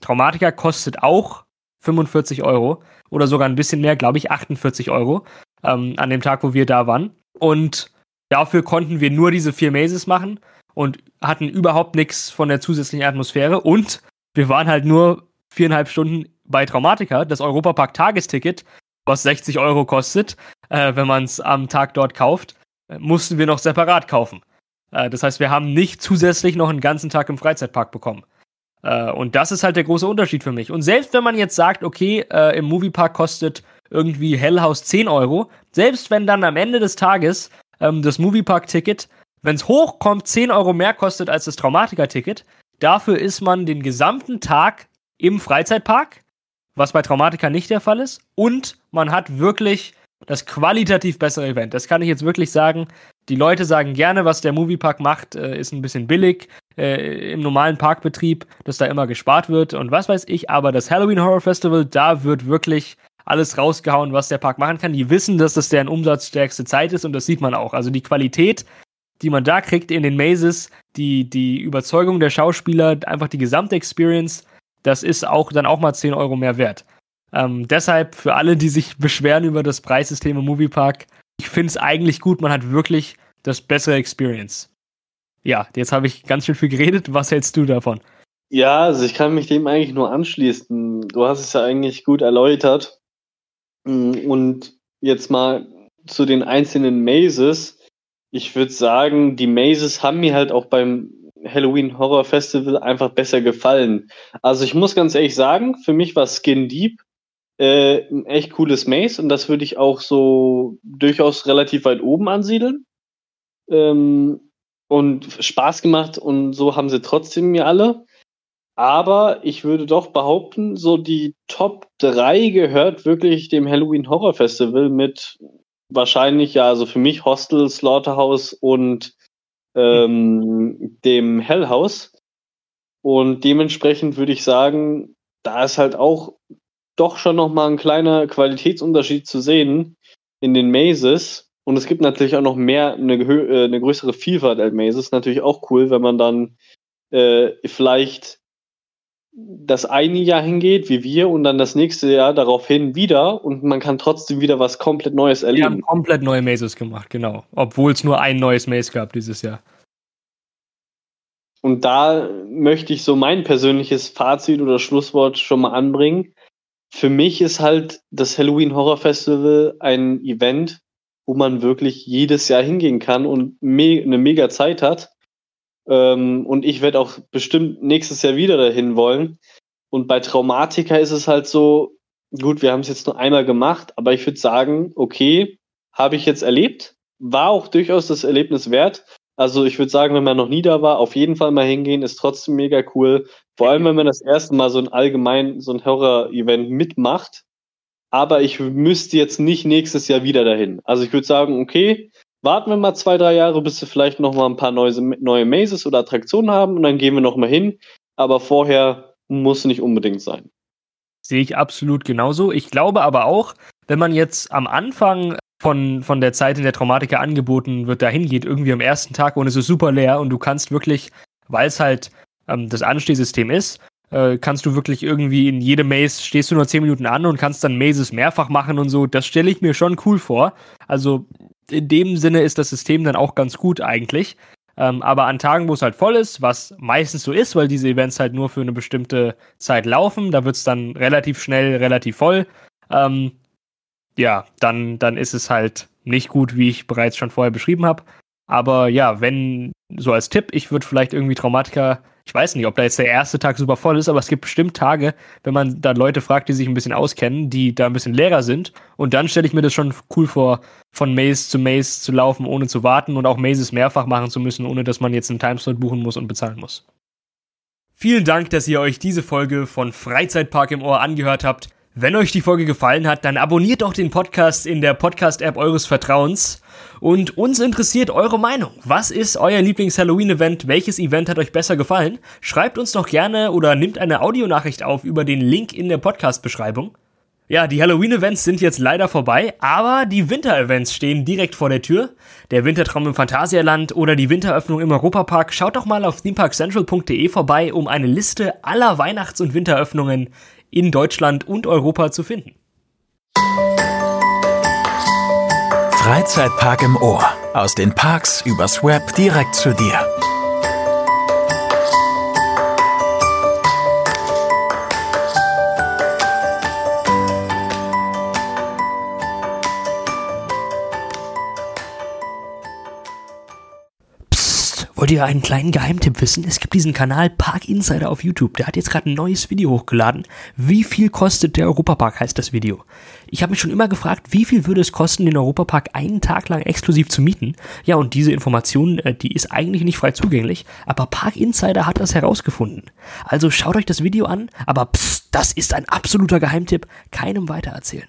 Traumatica kostet auch 45 Euro oder sogar ein bisschen mehr, glaube ich, 48 Euro ähm, an dem Tag, wo wir da waren. Und dafür konnten wir nur diese vier Mazes machen und hatten überhaupt nichts von der zusätzlichen Atmosphäre. Und wir waren halt nur viereinhalb Stunden bei Traumatica. Das Europapark Tagesticket, was 60 Euro kostet, äh, wenn man es am Tag dort kauft, äh, mussten wir noch separat kaufen. Äh, das heißt, wir haben nicht zusätzlich noch einen ganzen Tag im Freizeitpark bekommen. Äh, und das ist halt der große Unterschied für mich. Und selbst wenn man jetzt sagt, okay, äh, im Moviepark kostet irgendwie Hellhouse 10 Euro, selbst wenn dann am Ende des Tages ähm, das Moviepark-Ticket, wenn es hochkommt, 10 Euro mehr kostet als das Traumatiker-Ticket, dafür ist man den gesamten Tag im Freizeitpark, was bei Traumatica nicht der Fall ist, und man hat wirklich das qualitativ bessere Event. Das kann ich jetzt wirklich sagen. Die Leute sagen gerne, was der Moviepark macht, äh, ist ein bisschen billig äh, im normalen Parkbetrieb, dass da immer gespart wird und was weiß ich. Aber das Halloween Horror Festival, da wird wirklich alles rausgehauen, was der Park machen kann. Die wissen, dass das deren umsatzstärkste Zeit ist und das sieht man auch. Also die Qualität, die man da kriegt in den Mazes, die, die Überzeugung der Schauspieler, einfach die gesamte Experience, das ist auch dann auch mal 10 Euro mehr wert. Ähm, deshalb für alle, die sich beschweren über das Preissystem im Moviepark, ich finde es eigentlich gut, man hat wirklich das bessere Experience. Ja, jetzt habe ich ganz schön viel geredet. Was hältst du davon? Ja, also ich kann mich dem eigentlich nur anschließen. Du hast es ja eigentlich gut erläutert. Mm, und jetzt mal zu den einzelnen Mazes. Ich würde sagen, die Mazes haben mir halt auch beim Halloween Horror Festival einfach besser gefallen. Also ich muss ganz ehrlich sagen, für mich war Skin Deep äh, ein echt cooles Maze und das würde ich auch so durchaus relativ weit oben ansiedeln. Ähm, und Spaß gemacht und so haben sie trotzdem mir alle. Aber ich würde doch behaupten, so die Top 3 gehört wirklich dem Halloween Horror Festival mit wahrscheinlich ja, also für mich Hostel, Slaughterhouse und ähm, dem Hell House. Und dementsprechend würde ich sagen, da ist halt auch doch schon nochmal ein kleiner Qualitätsunterschied zu sehen in den Mazes. Und es gibt natürlich auch noch mehr, eine, äh, eine größere Vielfalt als Mazes. Natürlich auch cool, wenn man dann äh, vielleicht das eine Jahr hingeht, wie wir, und dann das nächste Jahr daraufhin wieder und man kann trotzdem wieder was komplett Neues erleben. Wir haben komplett neue Mazes gemacht, genau. Obwohl es nur ein neues Maze gab dieses Jahr. Und da möchte ich so mein persönliches Fazit oder Schlusswort schon mal anbringen für mich ist halt das Halloween Horror Festival ein Event, wo man wirklich jedes Jahr hingehen kann und me eine mega Zeit hat. Ähm, und ich werde auch bestimmt nächstes Jahr wieder dahin wollen. Und bei Traumatika ist es halt so, gut, wir haben es jetzt nur einmal gemacht, aber ich würde sagen, okay, habe ich jetzt erlebt, war auch durchaus das Erlebnis wert. Also ich würde sagen, wenn man noch nie da war, auf jeden Fall mal hingehen, ist trotzdem mega cool. Vor allem, wenn man das erste Mal so ein allgemein, so ein Horror-Event mitmacht. Aber ich müsste jetzt nicht nächstes Jahr wieder dahin. Also ich würde sagen, okay, warten wir mal zwei, drei Jahre, bis wir vielleicht noch mal ein paar neue, neue Mazes oder Attraktionen haben und dann gehen wir noch mal hin. Aber vorher muss nicht unbedingt sein. Sehe ich absolut genauso. Ich glaube aber auch, wenn man jetzt am Anfang von, von der Zeit, in der Traumatiker angeboten wird, dahin geht, irgendwie am ersten Tag und es ist super leer und du kannst wirklich, weil es halt ähm, das Anstehsystem ist, äh, kannst du wirklich irgendwie in jedem Maze stehst du nur 10 Minuten an und kannst dann Mazes mehrfach machen und so. Das stelle ich mir schon cool vor. Also in dem Sinne ist das System dann auch ganz gut eigentlich. Ähm, aber an Tagen, wo es halt voll ist, was meistens so ist, weil diese Events halt nur für eine bestimmte Zeit laufen, da wird es dann relativ schnell relativ voll. Ähm, ja, dann, dann ist es halt nicht gut, wie ich bereits schon vorher beschrieben habe. Aber ja, wenn, so als Tipp, ich würde vielleicht irgendwie Traumatiker, ich weiß nicht, ob da jetzt der erste Tag super voll ist, aber es gibt bestimmt Tage, wenn man da Leute fragt, die sich ein bisschen auskennen, die da ein bisschen leerer sind. Und dann stelle ich mir das schon cool vor, von Maze zu Maze zu laufen, ohne zu warten und auch Mazes mehrfach machen zu müssen, ohne dass man jetzt einen Timeslot buchen muss und bezahlen muss. Vielen Dank, dass ihr euch diese Folge von Freizeitpark im Ohr angehört habt. Wenn euch die Folge gefallen hat, dann abonniert doch den Podcast in der Podcast-App eures Vertrauens. Und uns interessiert eure Meinung. Was ist euer Lieblings-Halloween-Event? Welches Event hat euch besser gefallen? Schreibt uns doch gerne oder nimmt eine Audionachricht auf über den Link in der Podcast-Beschreibung. Ja, die Halloween-Events sind jetzt leider vorbei, aber die Winter-Events stehen direkt vor der Tür. Der Wintertraum im Phantasialand oder die Winteröffnung im Europapark. Schaut doch mal auf themeparkcentral.de vorbei, um eine Liste aller Weihnachts- und Winteröffnungen in Deutschland und Europa zu finden. Freizeitpark im Ohr. Aus den Parks übers Web direkt zu dir. Wollt ihr einen kleinen Geheimtipp wissen? Es gibt diesen Kanal Park Insider auf YouTube. Der hat jetzt gerade ein neues Video hochgeladen. Wie viel kostet der Europapark, heißt das Video. Ich habe mich schon immer gefragt, wie viel würde es kosten, den Europapark einen Tag lang exklusiv zu mieten? Ja, und diese Information, äh, die ist eigentlich nicht frei zugänglich, aber Park Insider hat das herausgefunden. Also schaut euch das Video an, aber psst, das ist ein absoluter Geheimtipp. Keinem weitererzählen.